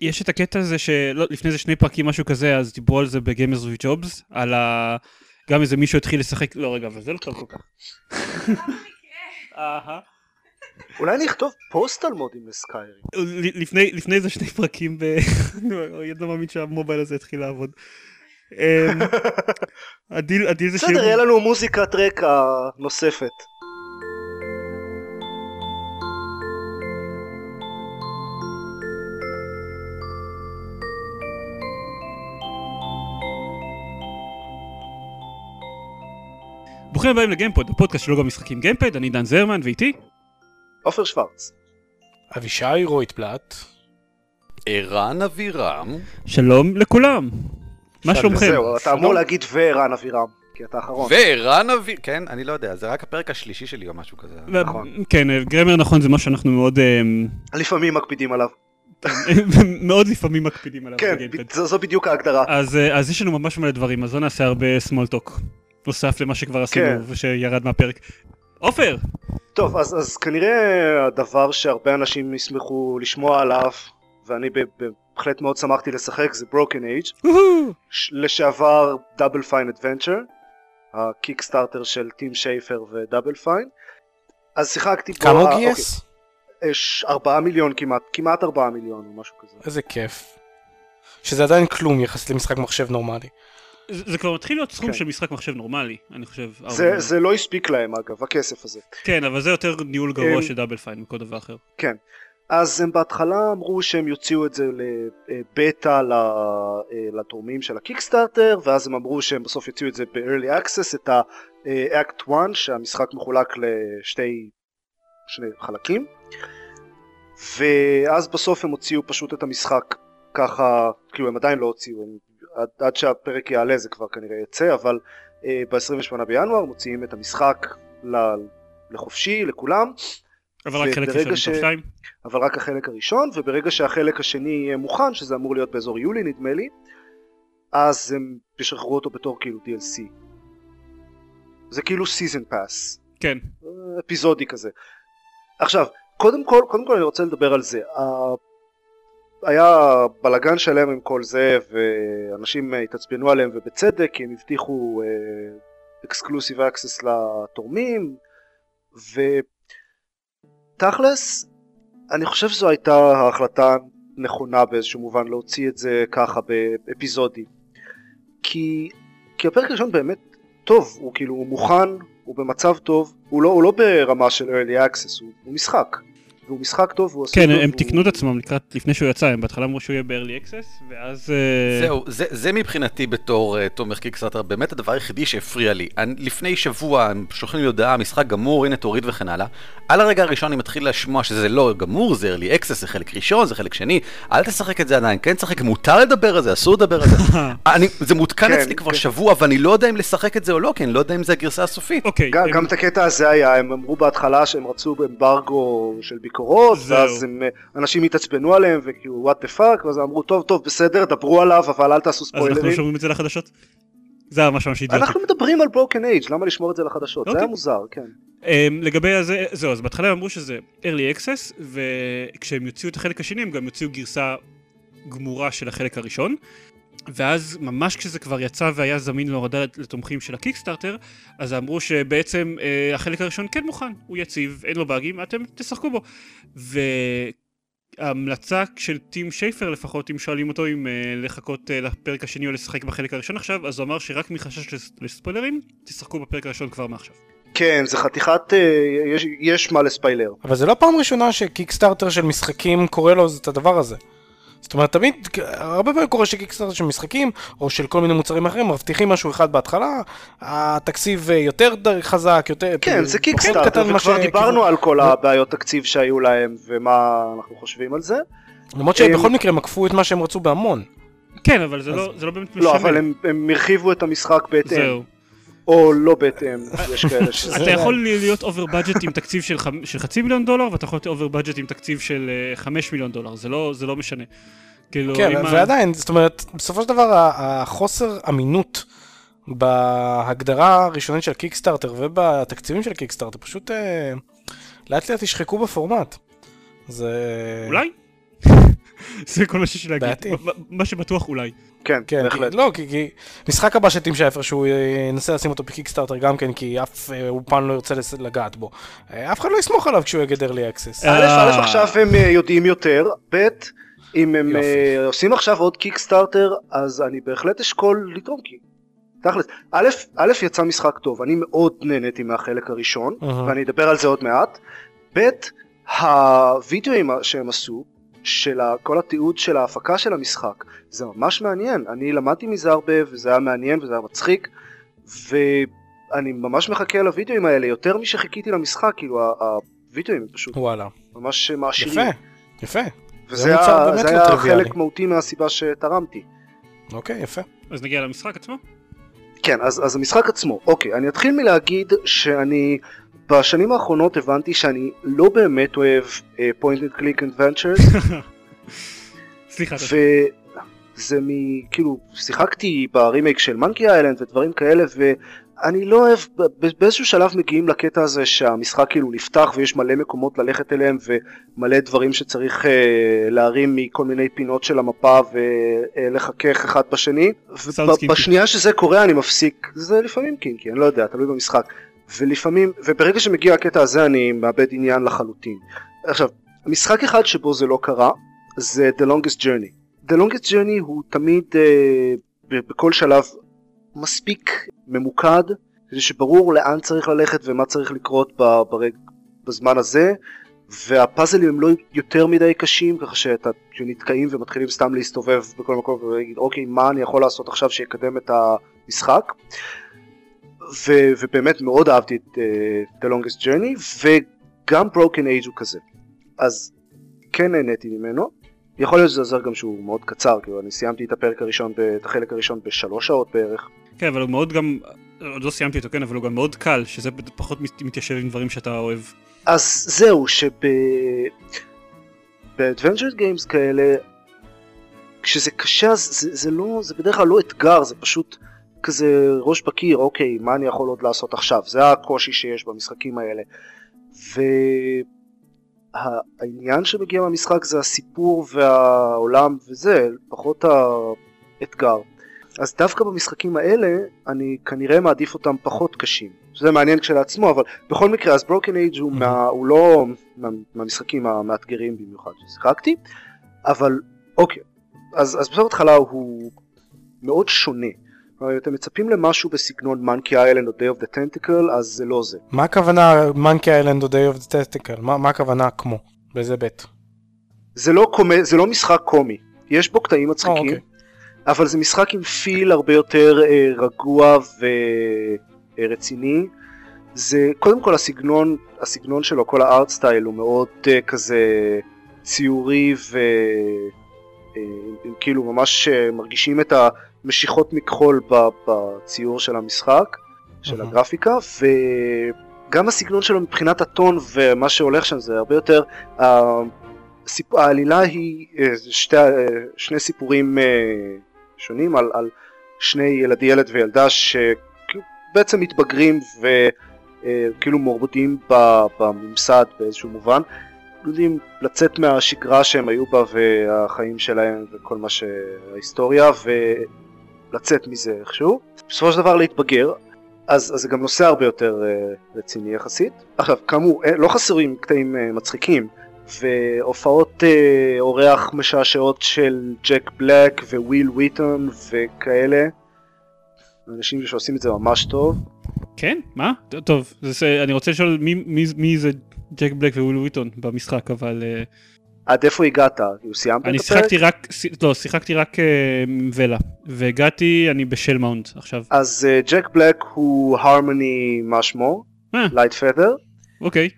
יש את הקטע הזה שלפני איזה שני פרקים משהו כזה, אז דיברו על זה בגיימרס וג'ובס, על ה... גם איזה מישהו התחיל לשחק, לא רגע, אבל זה לא טוב כל כך. אולי נכתוב פוסט על מודים לסקיירים. ל- לפני לפני איזה שני פרקים, ב... נו, אני לא מאמין שהמובייל הזה התחיל לעבוד. אמ, הדיל הדיל זה בסדר, יהיה לנו מוזיקת רקע נוספת. ברוכים הבאים לגיימפוד, הפודקאסט שלו גם משחקים גיימפד, אני דן זרמן ואיתי. עופר שוורץ. אבישי רויטפלט. ערן אבירם, שלום לכולם. מה. שלומכם? זהו, אתה אמור להגיד וערן אבירם, כי אתה אחרון. וערן אבירם, כן, אני לא יודע, זה רק הפרק השלישי שלי או משהו כזה. ו- נכון. כן, גרמר נכון זה מה שאנחנו מאוד אמ, לפעמים מקפידים עליו. מאוד לפעמים מקפידים עליו כן, זו זו בדיוק ההגדרה. אז אה, אז יש לנו ממש מלא דברים, אז לא נעשה הרבה small talk. נוסף למה שכבר עשינו כן. ושירד מהפרק. עופר! טוב, אז, אז כנראה הדבר שהרבה אנשים ישמחו לשמוע עליו, ואני בהחלט מאוד שמחתי לשחק, זה Broken Age, לשעבר Double Fine Adventure, הקיקסטארטר של טים שייפר ודאבל פיין. אז שיחקתי בו... כמה הוא גייס? אוקיי, יש ארבעה מיליון כמעט, כמעט ארבעה מיליון או משהו כזה. איזה כיף. שזה עדיין כלום יחסית למשחק מחשב נורמלי. זה זה כבר מתחיל להיות סכום כן. של משחק מחשב נורמלי, אני חושב. זה, הרבה. זה לא הספיק להם אגב, הכסף הזה. כן, אבל זה יותר ניהול גרוע של דאבל פיין מכל דבר אחר. כן. אז הם בהתחלה אמרו שהם יוציאו את זה לבטא ל- אה, לתורמים של הקיקסטארטר, ואז הם אמרו שהם בסוף יוציאו את זה ב-early access, את ה-act 1, שהמשחק מחולק לשתי שני חלקים, ואז בסוף הם הוציאו פשוט את המשחק ככה, כאילו הם עדיין לא הוציאו, הם, עד, עד שהפרק יעלה זה כבר כנראה יצא, אבל אה, ב-28 בינואר מוציאים את המשחק ל- לחופשי, לכולם, אבל רק חלק ראשון ש- שתיים. אבל רק החלק הראשון, וברגע שהחלק השני יהיה מוכן, שזה אמור להיות באזור יולי נדמה לי, אז הם ישחררו אותו בתור כאילו DLC. זה כאילו season pass, כן. אה, אפיזודי כזה. עכשיו, קודם כל, קודם כל אני רוצה לדבר על זה. היה בלאגן שלם עם כל זה, ואנשים אה, התעצבנו עליהם ובצדק, כי הם הבטיחו exclusive access לתורמים, ותכלס, אני חושב שזו הייתה החלטה נכונה באיזשהו מובן להוציא את זה ככה באפיזודי. כי, כי הפרק הראשון באמת טוב, הוא כאילו הוא מוכן, הוא במצב טוב, הוא לא, הוא לא ברמה של early access, הוא, הוא משחק. והוא משחק טוב, והוא עושה כן, טוב, הם והוא- תיקנו את עצמם לקראת, לפני שהוא יצא, הם בהתחלה אמרו שהוא יהיה ב-early access, ואז... אה, זהו, זה, זה מבחינתי בתור uh, תומך קיקסטארטר באמת הדבר היחידי שהפריע לי. אני, לפני שבוע הם שולחים לי הודעה, משחק גמור, הנה תוריד וכן הלאה. על הרגע הראשון אני מתחיל לשמוע שזה לא גמור, זה early access, זה חלק ראשון, זה חלק שני, אל תשחק את זה עדיין, כן תשחק, מותר לדבר על זה, אסור לדבר על זה. אני, זה מותקן כן, אצלי כבר כן. שבוע ואני לא יודע אם לשחק את זה או לא, כי אני לא יודע אם זה הגרסה הסופית. אוקיי. גם, הם- גם את הקטע הזה היה, הם אמרו בהתחלה שהם רצו באמברגו של ביקורות, זהו. ואז הם, אה, אנשים התעצבנו עליהם, וכאילו what the fuck, ואז אמרו טוב טוב בסדר, דברו עליו, אבל אל תעשו אז אנחנו ספוילרים. שומעים את זה לחדשות? זה היה משהו ממש אידיוטי. אנחנו מדברים על Broken Age, למה לשמור את זה לחדשות? זה אוקיי. היה מוזר, כן. Um, לגבי הזה, זהו, אז בהתחלה הם אמרו שזה early access, וכשהם יוציאו את החלק השני הם גם יוציאו גרסה גמורה של החלק הראשון, ואז ממש כשזה כבר יצא והיה זמין להורדה לתומכים של הקיקסטארטר, אז אמרו שבעצם uh, החלק הראשון כן מוכן, הוא יציב, אין לו באגים, אתם תשחקו בו. וההמלצה של טים שייפר לפחות, אם שואלים אותו אם uh, לחכות uh, לפרק השני או לשחק בחלק הראשון עכשיו, אז הוא אמר שרק מחשש לס- לספוילרים, תשחקו בפרק הראשון כבר מעכשיו. כן, זה חתיכת, אה, יש, יש מה לספיילר. אבל זה לא פעם ראשונה שקיקסטארטר של משחקים קורא לו את הדבר הזה. זאת אומרת, תמיד, הרבה פעמים קורה שקיקסטארטר של משחקים, או של כל מיני מוצרים אחרים, מבטיחים משהו אחד בהתחלה, התקציב אה, יותר חזק, יותר... כן, כאילו, זה קיקסטארטר, וכבר ש- דיברנו על כל ו- הבעיות תקציב שהיו להם, ומה אנחנו חושבים על זה. למרות אה, שבכל מקרה הם עקפו את מה שהם רצו בהמון. כן, אבל זה, אז- לא, זה לא באמת משנה. לא, אבל הם, הם הרחיבו את המשחק בהתאם, זהו. או לא בהתאם, יש כאלה ש... אתה יכול להיות over budget עם תקציב של, חמ... של חצי מיליון דולר, ואתה יכול להיות over budget עם תקציב של אה, חמש מיליון דולר, זה לא, זה לא משנה. כאילו, כן, ועדיין, זאת אומרת, בסופו של דבר החוסר אמינות בהגדרה הראשונית של קיקסטארטר ובתקציבים של קיקסטארטר פשוט אה, לאט לאט ישחקו בפורמט. זה... אולי? זה כל מה שיש לי להגיד. בעייתי. מה- שבטוח אולי. כן, כן, בהחלט. לא, כי, כי משחק הבא של טים שפר שהוא אה, ינסה לשים אותו בקיקסטארטר גם כן, כי אף אה, אולפן לא ירצה לגעת בו. אה, אף אחד לא יסמוך עליו כשהוא early access. אה, א', א', עכשיו הם אה, יודעים יותר, ב', אם הם. אה, עושים עכשיו עוד קיקסטארטר, אז אני בהחלט אשקול לתרום כי... תכלס, א', א', יצא משחק טוב, אני מאוד נהניתי מהחלק הראשון. ואני אדבר על זה עוד מעט. ב', הווידאוים שהם עשו, של כל התיעוד של ההפקה של המשחק, זה ממש מעניין. אני למדתי מזה הרבה, וזה היה מעניין וזה היה מצחיק, ואני ממש מחכה לווידאוים האלה, יותר משחיכיתי למשחק, כאילו הווידאוים פשוט וואלה. ממש מעשירים. יפה, יפה. וזה היה, זה לא היה. חלק מהותי מהסיבה שתרמתי. אוקיי, יפה. אז נגיע למשחק עצמו? כן, אז, אז המשחק עצמו. אוקיי, אני אתחיל מלהגיד שאני בשנים האחרונות הבנתי שאני לא באמת אוהב uh, point and click adventures, סליחה, וזה מ... כאילו, שיחקתי ברימייק של מנקי איילנד ודברים כאלה, ואני לא אוהב, באיזשהו שלב מגיעים לקטע הזה שהמשחק כאילו נפתח ויש מלא מקומות ללכת אליהם ומלא דברים שצריך uh, להרים מכל מיני פינות של המפה ולחכך אחד בשני. ובשנייה שזה קורה אני מפסיק, זה לפעמים קינקי, אני לא יודע, תלוי במשחק. ולפעמים, וברגע שמגיע הקטע הזה אני מאבד עניין לחלוטין. עכשיו, משחק אחד שבו זה לא קרה, זה The Longest Journey. The Longest Journey הוא תמיד אה, בכל שלב מספיק ממוקד, כדי שברור לאן צריך ללכת ומה צריך לקרות ברג, בזמן הזה, והפאזלים הם לא יותר מדי קשים, ככה שאתה נתקעים ומתחילים סתם להסתובב בכל מקום ולהגיד אוקיי מה אני יכול לעשות עכשיו שיקדם את המשחק. ו- ובאמת מאוד אהבתי את uh, The Longest Journey וגם Broken Age הוא כזה. אז כן נהניתי ממנו. יכול להיות שזה עוזר גם שהוא מאוד קצר, כאילו אני סיימתי את הפרק הראשון, ב- את החלק הראשון בשלוש שעות בערך. כן, אבל הוא מאוד גם, עוד לא סיימתי אותו, כן, אבל הוא גם מאוד קל, שזה פחות מת- מתיישב עם דברים שאתה אוהב. אז זהו, שב... באדוונצ'ר גיימס כאלה, כשזה קשה זה, זה לא, זה בדרך כלל לא אתגר, זה פשוט כזה ראש בקיר, אוקיי, מה אני יכול עוד לעשות עכשיו? זה הקושי שיש במשחקים האלה. והעניין שמגיע מהמשחק זה הסיפור והעולם וזה, פחות האתגר. אז דווקא במשחקים האלה אני כנראה מעדיף אותם פחות קשים. זה מעניין כשלעצמו, אבל בכל מקרה אז ברוקן אייג' הוא, מה, הוא לא מה, מהמשחקים המאתגרים במיוחד ששיחקתי, אבל אוקיי, אז, אז בתור התחלה הוא מאוד שונה. כלומר, אם אתם מצפים למשהו בסגנון מונקי איילנד או Day of the Tentacle, אז זה לא זה. מה הכוונה מונקי איילנד או Day of the Testicle? מה מה הכוונה כמו? באיזה בית? זה לא, קומ... זה לא משחק קומי, יש בו קטעים אה, מצחיקים, אוקיי. אבל זה משחק עם פיל הרבה יותר אה, רגוע ורציני. זה קודם כל הסגנון, הסגנון שלו, כל הארט סטייל הוא מאוד אה, כזה ציורי ו... אה, כאילו ממש אה, מרגישים את המשיכות מכחול בציור של המשחק, של. הגרפיקה, וגם הסגנון שלו מבחינת הטון ומה שהולך שם זה הרבה יותר, הסיפ... העלילה היא אה, שתי, אה, שני סיפורים אה, שונים על, על שני ילד, ילד וילדה שבעצם מתבגרים וכאילו מורבדים ב- בממסד באיזשהו מובן. יודעים לצאת מהשגרה שהם היו בה והחיים שלהם וכל מה שההיסטוריה ולצאת מזה איכשהו. בסופו של דבר להתבגר, אז, אז זה גם נושא הרבה יותר uh, רציני יחסית. עכשיו, כאמור, אה, לא חסרים קטעים uh, מצחיקים, והופעות uh, אורח משעשעות של ג'ק בלק וויל וויטון וכאלה. אנשים שעושים את זה ממש טוב. כן? מה? טוב, זה, אני רוצה לשאול מי, מי, מי זה ג'ק בלק וויל וויטון במשחק, אבל uh, עד איפה הגעת? כאילו סיימת אני את הפרק? שיחקתי רק, לא, שיחקתי רק עם ולה, והגעתי, אני ב Shellmound עכשיו. אז אה, ג'ק בלק הוא הרמוני מה שמו? אה. לייט פדר? אוקיי,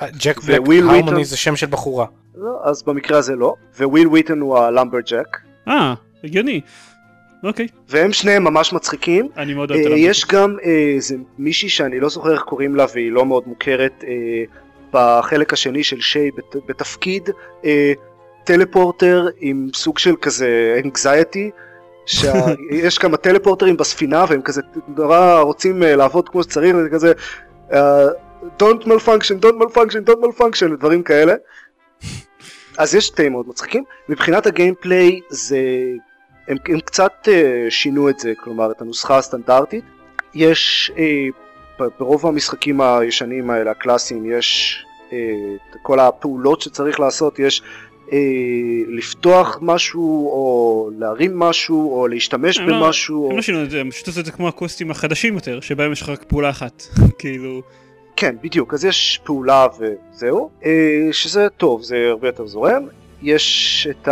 אה, ג'ק בלק? הרמוני זה שם של בחורה. לא, אז במקרה הזה לא. וויל וויטון הוא הלמבר ג'ק. אה, הגיוני. אוקיי, והם שניהם ממש מצחיקים. אני מאוד אוהב את אה, הלמבר. יש גם אה, איזה מישהי שאני לא זוכר איך קוראים לה והיא לא מאוד מוכרת אה, בחלק השני של שיי בת, בתפקיד אה, טלפורטר עם סוג של כזה anxiety שיש כמה טלפורטרים בספינה והם כזה נורא רוצים אה, לעבוד כמו שצריך וזה כזה אה, don't malfunction don't malfunction don't malfunction ודברים כאלה אז יש קטעים מאוד מצחיקים. מבחינת הגיימפליי זה... הם, הם קצת uh, שינו את זה, כלומר את הנוסחה הסטנדרטית. יש uh, ברוב המשחקים הישנים האלה, הקלאסיים, יש uh, כל הפעולות שצריך לעשות, יש uh, לפתוח משהו, או להרים משהו, או להשתמש במשהו. לא, או... הם לא שינו את זה, הם פשוט עשו את זה כמו הקוסטים החדשים יותר, שבהם יש לך רק פעולה אחת. כאילו... כן, בדיוק, אז יש פעולה וזהו, אה, שזה טוב, זה הרבה יותר זורם. יש את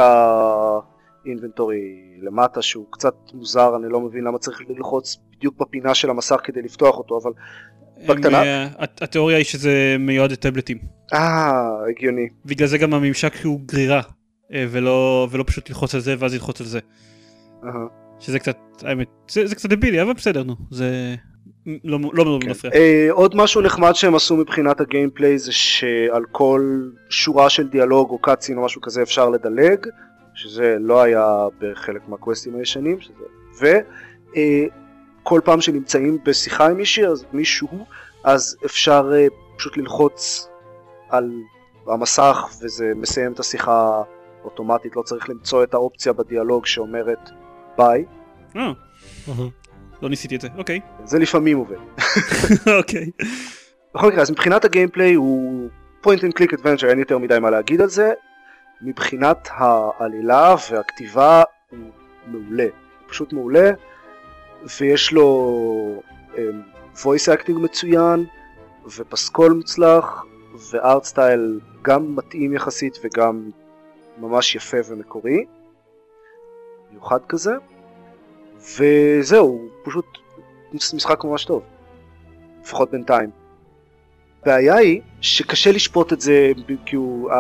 האינבנטורי למטה שהוא קצת מוזר, אני לא מבין למה צריך ללחוץ בדיוק בפינה של המסך כדי לפתוח אותו, אבל בקטנה. אה, הת- התיאוריה היא שזה מיועד לטאבלטים. אה, הגיוני. בגלל זה גם הממשק הוא גרירה, אה, ולא, ולא פשוט ללחוץ על זה ואז ללחוץ על זה. שזה קצת, האמת, זה, זה קצת דבילי, אבל בסדר, נו, זה לא לא כן. מפריע. אה, עוד משהו נחמד שהם עשו מבחינת הגיימפליי זה שעל כל שורה של דיאלוג או קאצין או משהו כזה אפשר לדלג, שזה לא היה בחלק מהקווסטים הישנים, שזה... וכל פעם שנמצאים בשיחה עם מישהי, אז מישהו, אז אפשר אה, פשוט ללחוץ על המסך וזה מסיים את השיחה אוטומטית, לא צריך למצוא את האופציה בדיאלוג שאומרת ביי, אה. לא ניסיתי את זה, אוקיי. זה לפעמים עובד. אוקיי. בכל מקרה, אז מבחינת הגיימפליי הוא point and click adventure, אין יותר מדי מה להגיד על זה. מבחינת העלילה והכתיבה הוא מעולה, הוא פשוט מעולה, ויש לו um, voice acting מצוין, ופסקול מוצלח, וארט סטייל גם מתאים יחסית וגם ממש יפה ומקורי, מיוחד כזה, וזהו, פשוט משחק ממש טוב, לפחות בינתיים. הבעיה היא שקשה לשפוט את זה כי הוא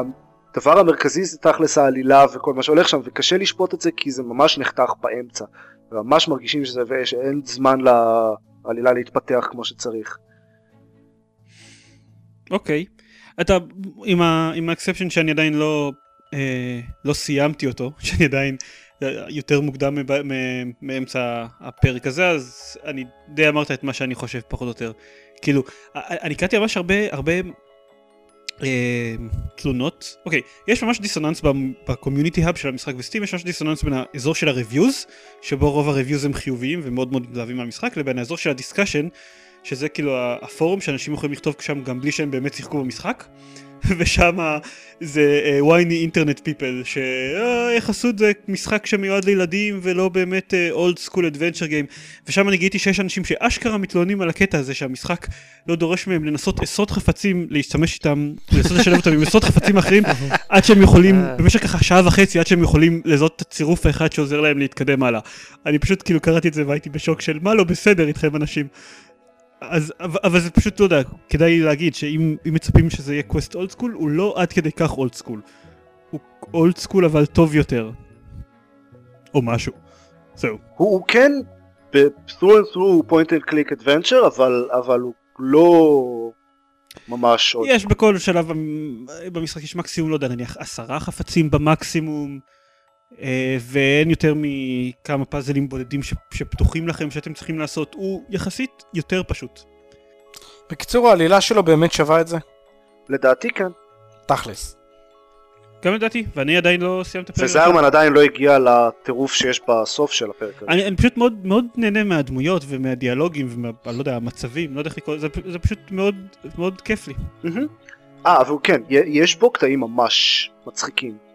הדבר המרכזי זה תכלס העלילה וכל מה שהולך שם וקשה לשפוט את זה כי זה ממש נחתך באמצע וממש מרגישים שזה שאין זמן לעלילה להתפתח כמו שצריך. אוקיי. אתה, עם ה exception שאני עדיין לא, אה, לא סיימתי אותו, שאני עדיין אה, יותר מוקדם מב- מ- מאמצע הפרק הזה, אז אני די אמרת את מה שאני חושב פחות או יותר. כאילו, אני קראתי ממש הרבה, הרבה תלונות. אוקיי, יש ממש דיסוננס ב community hub של המשחק ב Steam, יש ממש דיסוננס בין האזור של ה reviews, שבו רוב ה reviews הם חיוביים ומאוד מאוד מתלהבים מהמשחק, לבין האזור של ה discussion, שזה כאילו הפורום שאנשים יכולים לכתוב שם גם בלי שהם באמת שיחקו במשחק. ושם זה וייני אינטרנט פיפל שאיך עשו את זה? משחק שמיועד לילדים ולא באמת אולד סקול אדוונצ'ר גיים ושם אני גיליתי שיש אנשים שאשכרה מתלוננים על הקטע הזה שהמשחק לא דורש מהם לנסות עשרות חפצים להשתמש איתם לנסות לשלב אותם עם עשרות חפצים אחרים עד שהם יכולים במשך ככה שעה וחצי עד שהם יכולים לזהות את הצירוף האחד שעוזר להם להתקדם הלאה. אני פשוט כאילו קראתי את זה והייתי בשוק של מה לא בסדר איתכם אנשים אז, אבל, אבל זה פשוט, לא יודע, כדאי להגיד שאם אם מצפים שזה יהיה קווסט old school, הוא לא עד כדי כך old school. הוא old school אבל טוב יותר. או משהו. זהו. הוא, הוא כן through and through point and click adventure אבל, אבל הוא לא ממש עוד. יש בכל שלב במ- במשחק יש מקסימום, לא יודע, נניח עשרה חפצים במקסימום, ואין יותר מכמה פאזלים בודדים ש, שפתוחים לכם שאתם צריכים לעשות, הוא יחסית יותר פשוט. בקיצור, העלילה שלו באמת שווה את זה? לדעתי כן. תכלס. גם לדעתי, ואני עדיין לא סיימתי את הפרק. וזיירמן עדיין לא הגיע לטירוף שיש בסוף של הפרק הזה. אני, אני פשוט מאוד מאוד נהנה מהדמויות ומהדיאלוגים ומה... לא יודע, המצבים, לא יודע איך לקרוא זה, זה פשוט מאוד מאוד כיף לי. אה, אבל כן, יש בו קטעים ממש מצחיקים.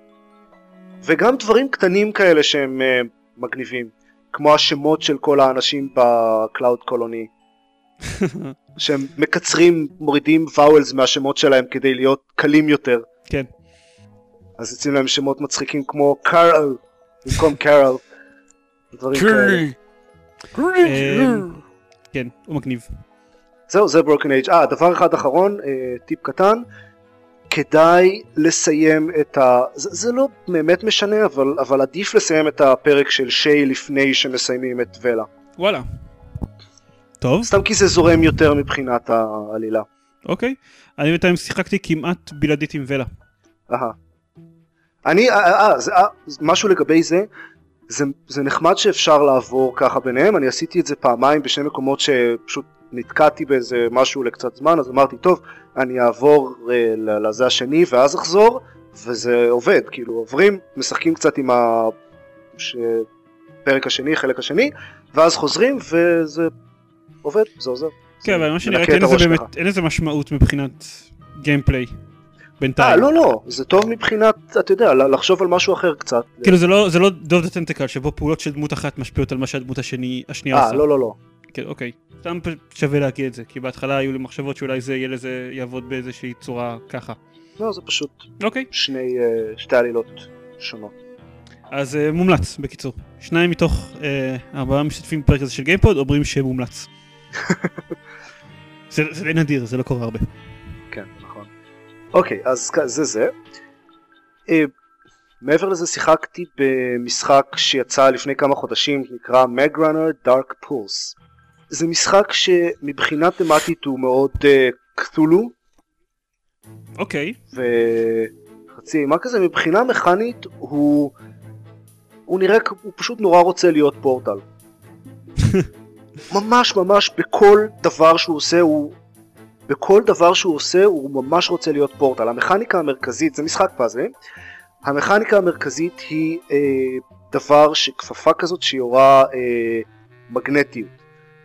וגם דברים קטנים כאלה שהם uh, מגניבים. כמו השמות של כל האנשים ב Cloud Colony. שהם מקצרים, מורידים vowels מהשמות שלהם כדי להיות קלים יותר. כן. אז יוצאים להם שמות מצחיקים כמו קארל, במקום קארל. דברים כאלה. אמ, כן, הוא מגניב. זהו, זה Broken Age. אה, דבר אחד אחרון, אה, טיפ קטן. כדאי לסיים את ה... זה, זה לא באמת משנה, אבל, אבל עדיף לסיים את הפרק של שיי לפני שמסיימים את ולה. וואלה. טוב, סתם כי זה זורם יותר מבחינת העלילה. אוקיי. אני בינתיים שיחקתי כמעט בלעדית עם ולה. אהה. אני, אה, אה, זה, אה, משהו לגבי זה, זה, זה נחמד שאפשר לעבור ככה ביניהם, אני עשיתי את זה פעמיים בשני מקומות שפשוט נתקעתי באיזה משהו לקצת זמן, אז אמרתי, טוב, אני אעבור אה, לזה השני ואז אחזור, וזה עובד, כאילו עוברים, משחקים קצת עם הפרק השני, חלק השני, ואז חוזרים וזה עובד, זה עוזר. כן, אבל מה ראיתי, את אין לזה באמת. אין לזה משמעות מבחינת גיימפליי. אה, בינתיים. לא, לא, זה טוב מבחינת, אתה יודע, לחשוב על משהו אחר קצת. כאילו זה לא, זה לא דוב דה טנטקל שבו פעולות של דמות אחת משפיעות על מה שהדמות השני, השנייה אה, עושה. לא, לא, לא. כן, אוקיי. סתם שווה להגיד את זה, כי בהתחלה היו לי מחשבות שאולי זה יהיה לזה, יעבוד באיזושהי צורה ככה. לא, זה פשוט אוקיי, שני, אה, שתי עלילות שונות. אז uh, מומלץ, בקיצור. שניים מתוך uh, ארבעה משתתפים בפרק הזה של גיימפוד אומרים שמומלץ. זה, זה די נדיר, זה לא קורה הרבה. כן, נכון. אוקיי, אז זה זה. אה, מעבר לזה שיחקתי במשחק שיצא לפני כמה חודשים, נקרא Magrunner Dark Pulse. זה משחק שמבחינה תמטית הוא מאוד קתולו, אוקיי, וחצי אימה כזה, מבחינה מכנית הוא... הוא נראה, הוא פשוט נורא רוצה להיות פורטל. ממש ממש בכל דבר שהוא עושה הוא... בכל דבר שהוא עושה הוא ממש רוצה להיות פורטל. המכניקה המרכזית, זה משחק פאזל, המכניקה המרכזית היא אה, דבר שכפפה כזאת שיורה אה, מגנטיות.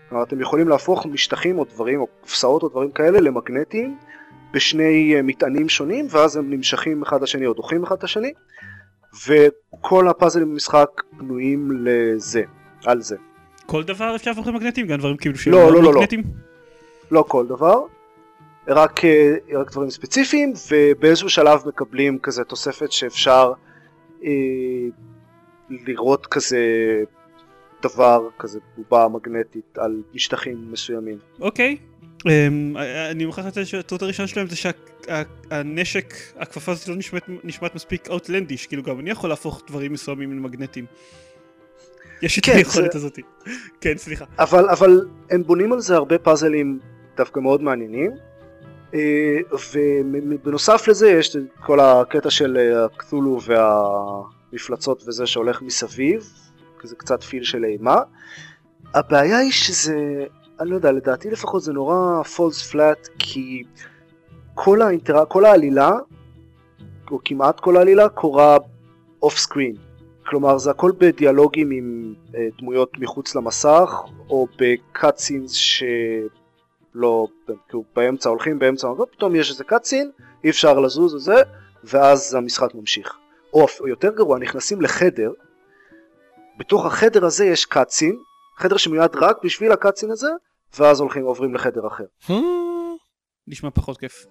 כלומר אתם יכולים להפוך משטחים או דברים או קופסאות או דברים כאלה למגנטיים בשני אה, מטענים שונים ואז הם נמשכים אחד לשני או דוחים אחד את השני וכל הפאזלים במשחק בנויים לזה, על זה. כל דבר אפשר להפוך למגנטים? גם דברים כאילו לא, שהם לא, לא, לא. מגנטים? לא כל דבר, רק, אה, רק דברים ספציפיים ובאיזשהו שלב מקבלים כזה תוספת שאפשר אה, לראות כזה דבר כזה בובה מגנטית על משטחים מסוימים. אוקיי. אמ, אני מוכרח לציין שהטעות הראשונה שלהם זה שהנשק, הכפפה הזאת לא נשמעת, נשמעת מספיק אאוטלנדיש, כאילו גם אני יכול להפוך דברים מסוימים למגנטים. יש את כן, היכולת זה- הזאת. כן, סליחה. אבל, אבל הם בונים על זה הרבה פאזלים דווקא מאוד מעניינים. אה, ובנוסף לזה יש את כל הקטע של אה, הקתולו והמפלצות וזה שהולך מסביב, כזה קצת feel של אימה. הבעיה היא שזה, אני לא יודע, לדעתי לפחות זה נורא falls flat כי כל, האינטר... כל העלילה, או כמעט כל העלילה, קורה off screen. כלומר זה הכל בדיאלוגים עם אה, דמויות מחוץ למסך או ב cutscenes שלא, כאילו באמצע הולכים באמצע, פתאום יש איזה קאטסין, אי אפשר לזוז וזה, ואז המשחק ממשיך. או יותר גרוע, נכנסים לחדר, בתוך החדר הזה יש קאטסין, חדר שמיועד רק בשביל הקאטסין הזה, ואז הולכים עוברים לחדר אחר. Hmm, נשמע פחות כיף.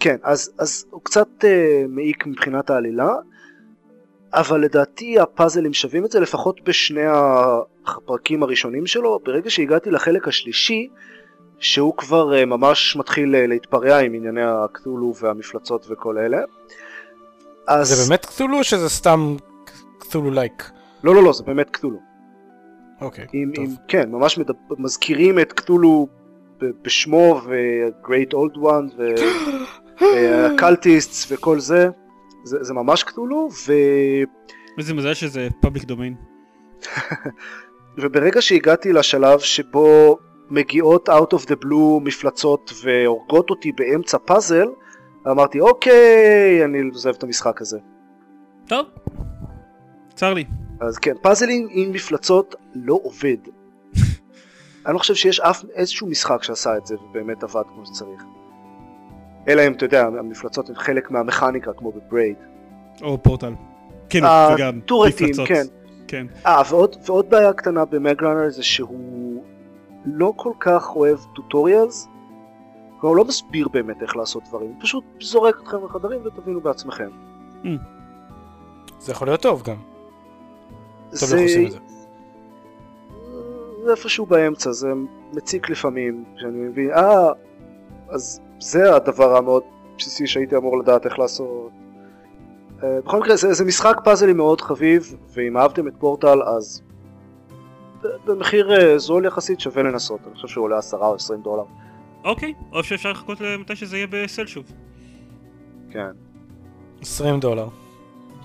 כן, אז, אז הוא קצת אה, מעיק מבחינת העלילה, אבל לדעתי הפאזלים שווים את זה לפחות בשני הפרקים הראשונים שלו. ברגע שהגעתי לחלק השלישי, שהוא כבר אה, ממש מתחיל אה, להתפרע עם ענייני הקתולו והמפלצות וכל אלה. אז... זה באמת קתולו או שזה סתם קתולו לייק? לא, לא, לא, זה באמת קתולו. אוקיי, עם, טוב. עם, כן, ממש מדבר, מזכירים את קתולו ב- בשמו ו-Great Old One ו-Cultists וכל זה. זה, זה ממש קתולו, ו... איזה מזל שזה public domain. וברגע שהגעתי לשלב שבו מגיעות out of the blue מפלצות והורגות אותי באמצע פאזל, אמרתי אוקיי, אני עוזב את המשחק הזה. טוב. צר לי. אז כן, פאזלים עם מפלצות לא עובד. אני לא חושב שיש אף איזשהו משחק שעשה את זה ובאמת עבד כמו שצריך. אלא אם אתה יודע, המפלצות הן חלק מהמכניקה כמו ב Braid. או פורטל. כן, אה, וגם טורטים, מפלצות. כן. כן. אה, ועוד, ועוד בעיה קטנה במגראנר זה שהוא לא כל כך אוהב טוטוריאלס. הוא לא מסביר באמת איך לעשות דברים, הוא פשוט זורק אתכם לחדרים ותבינו בעצמכם. זה יכול להיות טוב גם. טוב זה עושים את זה. זה איפשהו באמצע, זה מציק לפעמים, שאני מבין, אה, אז זה הדבר המאוד בסיסי שהייתי אמור לדעת איך לעשות. אה, בכל מקרה, זה, זה משחק פאזלים מאוד חביב, ואם אהבתם את פורטל, אז במחיר אה, זול יחסית שווה לנסות, אני חושב שהוא עולה 10 או 20 דולר. אוקיי, או שאפשר לחכות למתי שזה יהיה בסל שוב. כן. 20 דולר.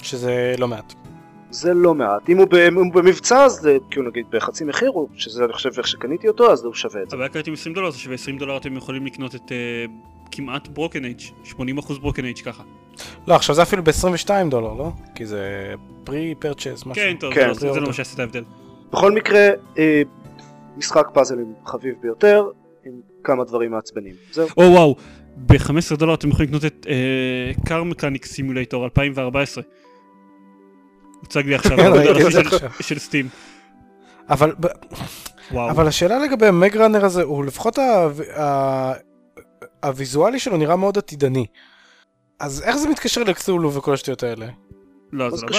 שזה לא מעט. זה לא מעט. אם הוא, ב, אם הוא במבצע, אז זה כאילו נגיד בחצי מחיר, או שזה אני חושב איך שקניתי אותו, אז הוא שווה את זה. הבעיה כעת עם 20 דולר זה שב-20 דולר אתם יכולים לקנות את אה, כמעט ברוקן אייג', 80% ברוקן אייג' ככה. לא, עכשיו זה אפילו ב-22 דולר, לא? כי זה פרי פרצ'ס, משהו. כן, טוב, כן, זה לא- זה זה לא מה שעשה את ההבדל. בכל מקרה, אה, משחק פאזלים חביב ביותר, עם כמה דברים מעצבנים. זהו. או וואו, ב-15 דולר אתם יכולים לקנות את קאר מקניק סימולטור 2014. הוצג לי עכשיו כן, של- עכשיו. של סטים. אבל. אבל השאלה לגבי ה Magrunner הזה, הוא לפחות ה- ה- הוויזואלי שלו נראה מאוד עתידני. אז איך זה מתקשר לקתולו וכל השטויות האלה? לא, זה לא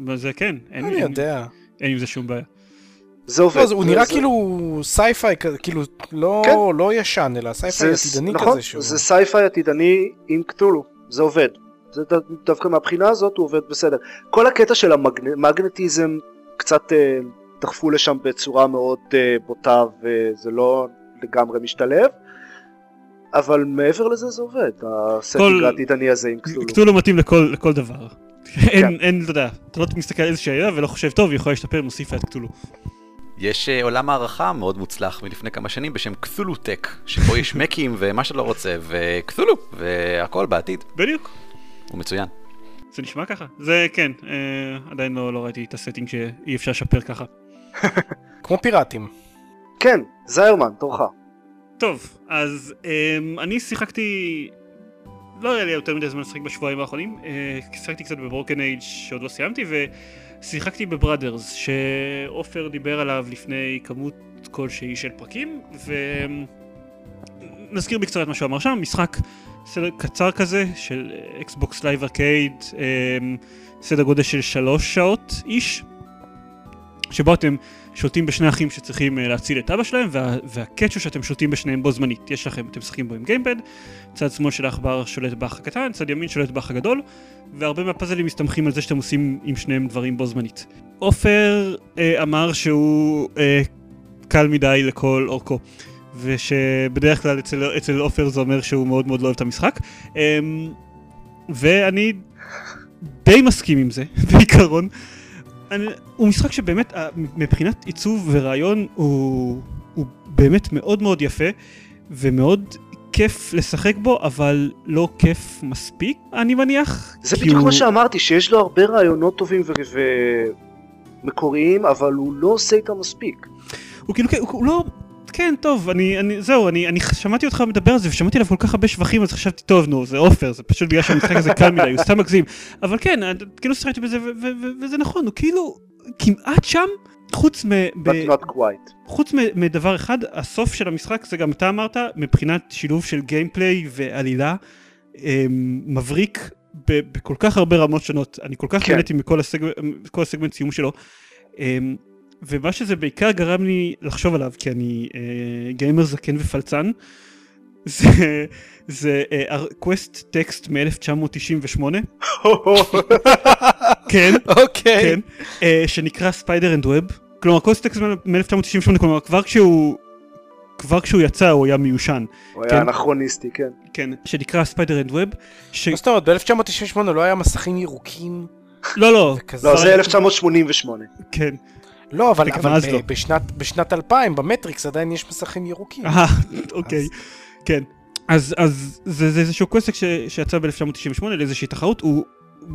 בעיה. זה כן, אין אני יודע. אין עם זה שום בעיה. זה עובד. לא, הוא נראה זה- כאילו sci-fi, כאילו לא כן. לא ישן, אלא sci-fi עתידני נכון, כזה שהוא... זה sci-fi עתידני עם קטולו, זה עובד. זה ד- דווקא מהבחינה הזאת הוא עובד בסדר. כל הקטע של המגנטיזם קצת אה, דחפו לשם בצורה מאוד אה, בוטה וזה לא לגמרי משתלב, אבל מעבר לזה זה עובד, ה setting כל- העתידני הזה עם קטולו. קטולו מתאים לכל לכל דבר. כן. אין, אין, אתה יודע, אתה לא מסתכל על איזושהי עלילה ולא חושב, טוב, היא יכולה להשתפר, מוסיף לה את קטולו. יש אה, עולם מערכה מאוד מוצלח מלפני כמה שנים בשם CthulhuTech, שבו יש מקים ומה שאתה לא רוצה, וקתולו, והכל בעתיד. בדיוק. הוא מצוין. זה נשמע ככה. זה כן, אה, עדיין לא, לא ראיתי את ה setting שאי אפשר לשפר ככה. כמו פיראטים. כן, זיירמן, תורך. טוב, אז אה, אני שיחקתי... לא היה לי יותר מדי זמן לשחק בשבועיים האחרונים, אה, שיחקתי קצת ב Broken Age שעוד לא סיימתי, ושיחקתי ב Brothers, שעופר דיבר עליו לפני כמות כלשהי של פרקים, ונזכיר בקצרה את מה שהוא אמר שם, משחק סדר קצר כזה של Xbox Live Arcade, סדר גודל של שלוש שעות איש, שבו אתם שולטים בשני אחים שצריכים אה, להציל את אבא שלהם, וה, וה catch הוא שאתם שולטים בשניהם בו זמנית. יש לכם, אתם משחקים בו עם gamepad, צד שמאל של העכבר שולט באח הקטן, צד ימין שולט באח הגדול, והרבה מהפאזלים מסתמכים על זה שאתם עושים עם שניהם דברים בו זמנית. עופר אה, אמר שהוא אה, קל מדי לכל אורכו, ושבדרך כלל אצל, אצל עופר זה אומר שהוא מאוד מאוד לא אוהב את המשחק, אה, ואני די מסכים עם זה, בעיקרון. אני, הוא משחק שבאמת, מבחינת עיצוב ורעיון, הוא, הוא באמת מאוד מאוד יפה, ומאוד כיף לשחק בו, אבל לא כיף מספיק, אני מניח. זה בדיוק הוא- מה שאמרתי, שיש לו הרבה רעיונות טובים ו- ומקוריים, אבל הוא לא עושה איתם מספיק. הוא כאילו, הוא, הוא לא... כן, טוב, אני, אני, זהו, אני, אני שמעתי אותך מדבר על זה ושמעתי עליו כל כך הרבה שבחים, אז חשבתי, טוב, נו, זה עופר, זה פשוט בגלל שהמשחק הזה קל מדי, הוא סתם מגזים. אבל כן, אני- כאילו שיחקתי בזה, וזה נכון, הוא כאילו כמעט שם, חוץ מ... ב- but not quite. חוץ מ- מדבר אחד, הסוף של המשחק, זה גם אתה אמרת, מבחינת שילוב של גיימפליי ועלילה, אמ, מבריק ב- בכל כך הרבה רמות שונות. אני כל כך כן. נהניתי מכל הסגמנט, סיום שלו. ומה שזה בעיקר גרם לי לחשוב עליו, כי אני אה, גיימר זקן ופלצן, זה, זה אה, קווסט טקסט מ-1998, כן, אוקיי. כן, אה, שנקרא Spider and Web. כלומר, קווסט טקסט מ-1998, כלומר, כבר כשהוא... כבר כשהוא יצא הוא היה מיושן, הוא כן. היה אנכרוניסטי, כן. כן, שנקרא Spider and Web, ש... מה זאת אומרת, ב-1998 לא היה מסכים ירוקים לא, לא. לא, זה 1988. כן. לא, אבל, אבל ב- לא. בשנת, בשנת 2000 במטריקס עדיין יש מסכים ירוקים. אה, אוקיי, אז- כן. אז, אז זה, זה איזשהו קווסט ש, שיצא ב-1998 לאיזושהי תחרות, הוא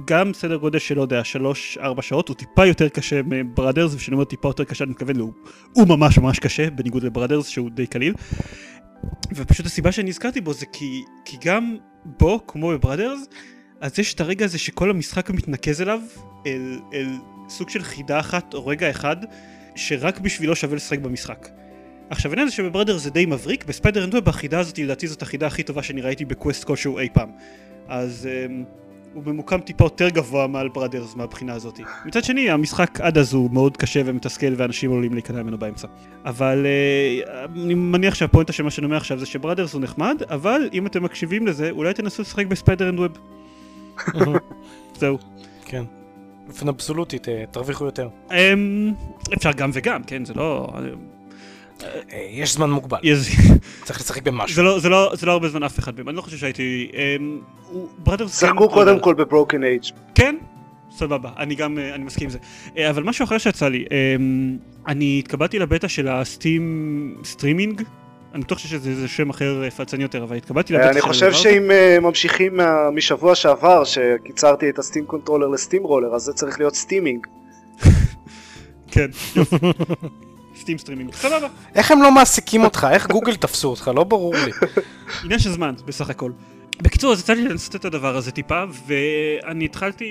גם סדר גודל של, לא יודע, 3-4 שעות, הוא טיפה יותר קשה מ Brothers, וכשאני אומר טיפה יותר קשה אני מתכוון, הוא, הוא ממש ממש קשה, בניגוד ל Brothers שהוא די קליל. ופשוט הסיבה שאני הזכרתי בו זה כי, כי גם בו, כמו ב Brothers, אז יש את הרגע הזה שכל המשחק מתנקז אליו, אל, אל סוג של חידה אחת או רגע אחד, שרק בשבילו שווה לשחק במשחק. עכשיו העניין זה שב Brothers זה די מבריק, ב Spider and Web החידה הזאת לדעתי זאת החידה הכי טובה שאני ראיתי בקווסט כלשהו אי פעם. אז um, הוא ממוקם טיפה יותר גבוה מעל Brothers מהבחינה הזאת. מצד שני המשחק עד אז הוא מאוד קשה ומתסכל ואנשים עלולים להיכנע ממנו באמצע. אבל uh, אני מניח שהפואנטה של מה שאני אומר עכשיו זה ש Brothers הוא נחמד, אבל אם אתם מקשיבים לזה אולי תנסו לשחק ב Spider and Web. זהו. כן. באופן אבסולוטית, אה, תרוויחו יותר. Um, אפשר גם וגם, כן? זה לא... אה, יש זמן מוגבל, צריך לשחק במשהו. זה לא, זה, לא, זה לא הרבה זמן אף אחד מהם, אני לא חושב שהייתי... אמ. שחקו כן, קודם כל ב Broken Age. כן, סבבה, אני גם, אה, אני מסכים עם זה. אה, אבל משהו אחר שיצא לי, אמ, אני התקבלתי לבטא של ה Steam streaming, אני בטוח שיש איזה שם אחר אה, פלצני יותר, אבל התקבלתי לבטא אני חושב שאם אה, ממשיכים מה- משבוע שעבר, שקיצרתי את ה Steam Controller ל steamroller, אז זה צריך להיות steaming. כן, יופי. Steam streaming, סבבה. איך הם לא מעסיקים אותך? איך גוגל תפסו אותך? לא ברור לי. עניין של זמן, בסך הכל. בקיצור, אז יצא לי לנסות את הדבר הזה טיפה, ואני התחלתי...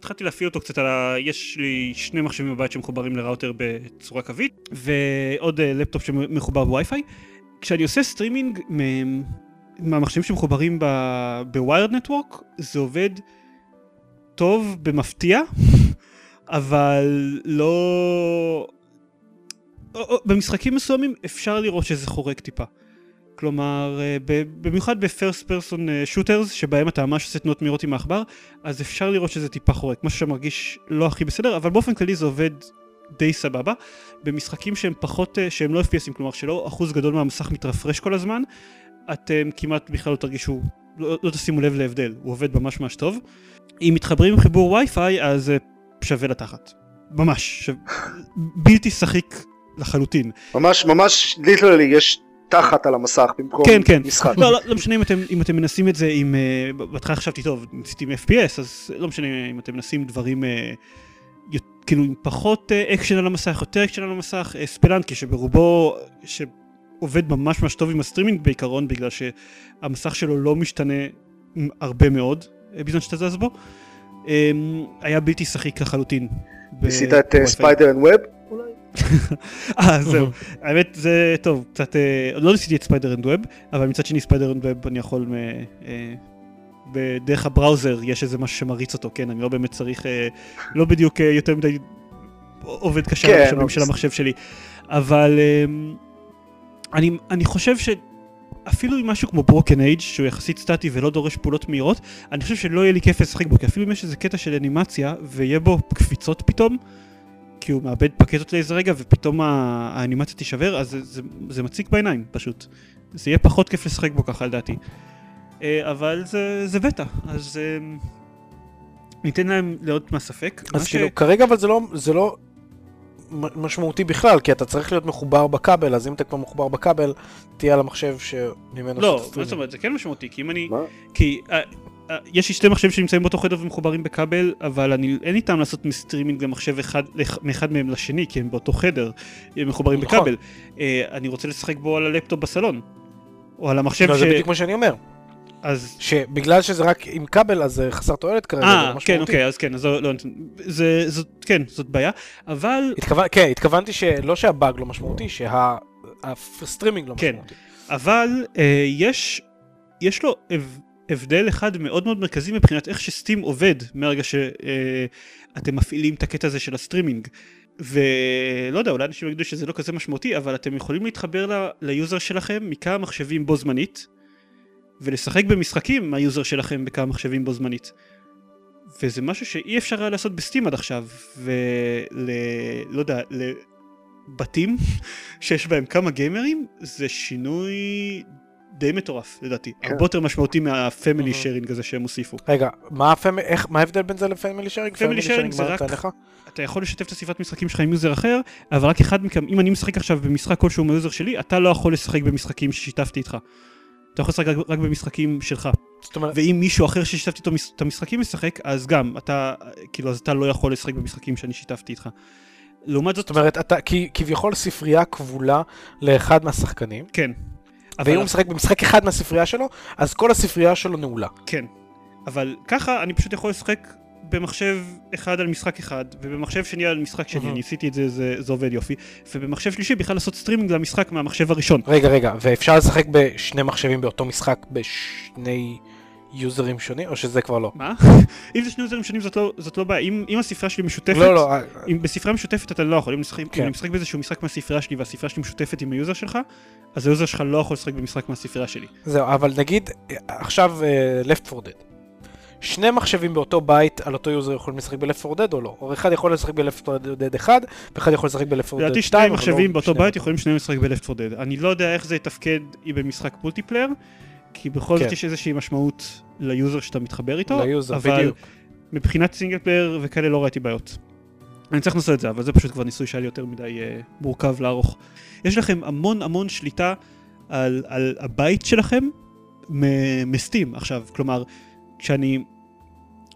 התחלתי להפעיל אותו קצת על ה... יש לי שני מחשבים בבית שמחוברים לראוטר בצורה קווית, ועוד אה, לפטופ שמחובר ב-Wi-Fi. כשאני עושה סטרימינג מהמחשבים שמחוברים ב-wired network, זה עובד טוב במפתיע, אבל לא... במשחקים מסוימים אפשר לראות שזה חורק טיפה. כלומר, אה, במיוחד בפרסט פרסון שוטרס, שבהם אתה ממש עושה תנועות מהירות עם העכבר, אז אפשר לראות שזה טיפה חורק, משהו שמרגיש לא הכי בסדר, אבל באופן כללי זה עובד די סבבה. במשחקים שהם פחות, אה, שהם לא FPSים, כלומר שלא אחוז גדול מהמסך מתרפרש כל הזמן, אתם כמעט בכלל לא תרגישו, לא, לא תשימו לב להבדל, הוא עובד ממש ממש טוב. אם מתחברים עם חיבור וי-פיי, אז זה שווה לתחת. ממש, ש... בלתי שחיק לחלוטין. ממש ממש literally יש תחת על המסך במקום כן, כן. משחק. לא, לא, לא משנה אם אתם, אם אתם מנסים את זה עם... אה, בהתחלה חשבתי, טוב, ניסיתי עם FPS, אז לא משנה אם אתם מנסים דברים... יות- כאילו עם פחות אה, אקשן על המסך, יותר אקשן על המסך, אה, ספלנקי שברובו, שעובד ממש ממש טוב עם ה-streaming בעיקרון, בגלל שהמסך שלו לא משתנה הרבה מאוד בזמן שאתה זז בו, אה, היה בלתי שחיק לחלוטין. ניסית את. ספיידר אנד ווב? אולי? אה, זהו. האמת זה טוב, קצת, אה, עוד לא ניסיתי את Spider and Web, אבל מצד שני Spider and Web אני יכול, מ- אה, בדרך ה-browser יש איזה משהו שמריץ אותו, כן, אני לא באמת צריך, אה, לא בדיוק אה, יותר מדי עובד קשה כן, המשאבים לא של. המחשב שלי, אבל אה, אני, אני חושב שאפילו עם משהו כמו ברוקן אייג' שהוא יחסית סטטי ולא דורש פעולות מהירות, אני חושב שלא יהיה לי כיף לשחק בו, כי אפילו אם יש איזה קטע של אנימציה ויהיה בו קפיצות פתאום, כי הוא מאבד פקטות לאיזה רגע ופתאום האנימציה תישבר, אז זה, זה, זה מציק בעיניים פשוט. זה יהיה פחות כיף לשחק בו ככה לדעתי. אה, אבל זה, זה בטא, אז אה, ניתן להם להיות מהספק. אז מה ש- כאילו, כרגע אבל זה לא, זה לא משמעותי בכלל, כי אתה צריך להיות מחובר בכבל, אז אם אתה כבר מחובר בכבל, תהיה על המחשב שממנו לא, מה זאת אומרת, זה כן משמעותי, כי אם אני... מה? כי אה, יש לי שתי מחשבים שנמצאים באותו חדר ומחוברים בכבל, אבל אני, אין לי טעם לעשות סטרימינג למחשב אחד, מאחד מהם לשני, כי הם באותו חדר, הם מחוברים נכון. בכבל. אה, אני רוצה לשחק בו על הלפטופ בסלון. או על המחשב לא, ש... זה בדיוק מה שאני אומר, אז... שבגלל שזה רק עם כבל, אז זה חסר תועלת כרגע, זה אה, לא כן, משמעותי. אוקיי, אז כן, אז לא, לא, זה, זאת, כן, זאת בעיה, אבל, התכוון, כן, התכוונתי שלא שהבאג לא משמעותי, שה-streaming לא כן. משמעותי. אבל אה, יש, יש לו הבדל אחד מאוד מאוד מרכזי מבחינת איך ש-Steam עובד מהרגע שאתם מפעילים את הקטע הזה של ה-streaming. ולא יודע, אולי אנשים יגידו שזה לא כזה משמעותי, אבל אתם יכולים להתחבר ל, ל-user שלכם מכמה מחשבים בו זמנית, ולשחק במשחקים מה-user שלכם בכמה מחשבים בו זמנית. וזה משהו שאי אפשר היה לעשות ב-Steam עד עכשיו, ול... לא יודע, לבתים שיש בהם כמה גיימרים, זה שינוי די מטורף לדעתי. כן. הרבה יותר משמעותי מהפמילי Mhm. שיירינג הזה שהם הוסיפו. רגע, מה ה-fam- איך- מה ההבדל בין זה לפמילי שיירינג? Family sharing זה רק- לך? אתה יכול לשתף את הסביבת משחקים שלך עם user אחר, אבל רק אחד מכם, אם אני משחק עכשיו במשחק כלשהו מה-user שלי, אתה לא יכול לשחק במשחקים ששיתפתי איתך. אתה יכול לשחק רק, רק במשחקים שלך. זאת אומרת, ואם מישהו אחר ששיתפתי איתו את המשחקים משחק, אז גם, אתה, כאילו, אז אתה לא יכול לשחק במשחקים שאני שיתפתי איתך. לעומת זאת, זאת אומרת, אתה כביכול ספרייה כבולה לאחד מהשחקנים, כן. ואם הוא משחק במשחק אחד מהספרייה שלו, אז כל הספרייה שלו נעולה. כן. אבל ככה אני פשוט יכול לשחק במחשב אחד על משחק אחד, ובמחשב שני על משחק שני. אני עשיתי את זה, זה, זה עובד יופי, ובמחשב שלישי בכלל לעשות סטרימינג למשחק מהמחשב הראשון. רגע, רגע, ואפשר לשחק בשני מחשבים באותו משחק בשני יוזרים שונים, או שזה כבר לא? מה? אם זה שני יוזרים שונים זאת לא, זאת לא בעיה, אם, אם הספרייה שלי משותפת, לא, לא, אה, אם בספרייה משותפת אתה לא יכול, אם, משחק, כן. אם אני משחק באיזשהו משחק מהספרייה שלי והספרייה שלי משותפת עם היוזר שלך, אז היוזר שלך לא יכול לשחק במשחק מהספרייה שלי. זהו, אבל נגיד, עכשיו אה, Left 4 Dead. שני מחשבים באותו בית על אותו user יכולים לשחק ב-Left 4 Dead או לא? או אחד יכול לשחק ב-Left 4 Dead 1, ואחד יכול לשחק ב-Left 4 Dead 2, לדעתי שני לא מחשבים באותו. בית יכולים שניהם לשחק ב-Left 4 Dead. אני לא יודע איך זה יתפקד אם במשחק multiplayer, כי בכל זאת כן. יש איזושהי משמעות ל-user שאתה מתחבר איתו, ל-user, אבל בדיוק. מבחינת single player וכאלה לא ראיתי בעיות. אני צריך לנסות את זה, אבל זה פשוט כבר ניסוי שהיה לי יותר מדי uh, מורכב לערוך. יש לכם המון המון שליטה על, על הבית שלכם מ-Steam עכשיו, כלומר, כשאני,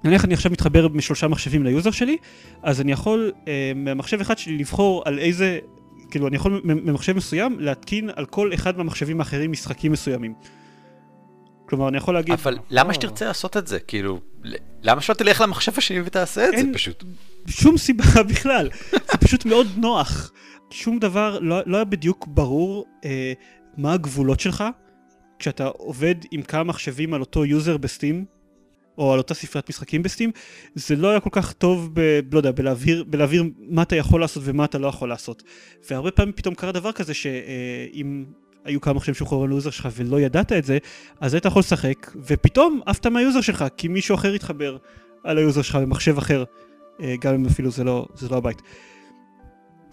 נניח אני עכשיו מתחבר משלושה מחשבים ל-user שלי, אז אני יכול uh, ממחשב אחד שלי לבחור על איזה, כאילו אני יכול ממחשב מסוים להתקין על כל אחד מהמחשבים האחרים משחקים מסוימים. כלומר, אני יכול להגיד... אבל למה אה. שתרצה לעשות את זה? כאילו, למה שלא תלך למחשב השני ותעשה את זה פשוט? שום סיבה בכלל, זה פשוט מאוד נוח. שום דבר, לא, לא היה בדיוק ברור אה, מה הגבולות שלך כשאתה עובד עם כמה מחשבים על אותו user ב-Steam, או על אותה ספריית משחקים ב-Steam, זה לא היה כל כך טוב, ב, לא יודע, בלהבהיר, בלהבהיר מה אתה יכול לעשות ומה אתה לא יכול לעשות. והרבה פעמים פתאום קרה דבר כזה שאם היו כמה מחשבים שוחררו ל-user שלך ולא ידעת את זה, אז היית יכול לשחק, ופתאום עפת מה-user שלך, כי מישהו אחר התחבר על ה-user שלך במחשב אחר, אה, גם אם אפילו זה לא, זה לא הבית.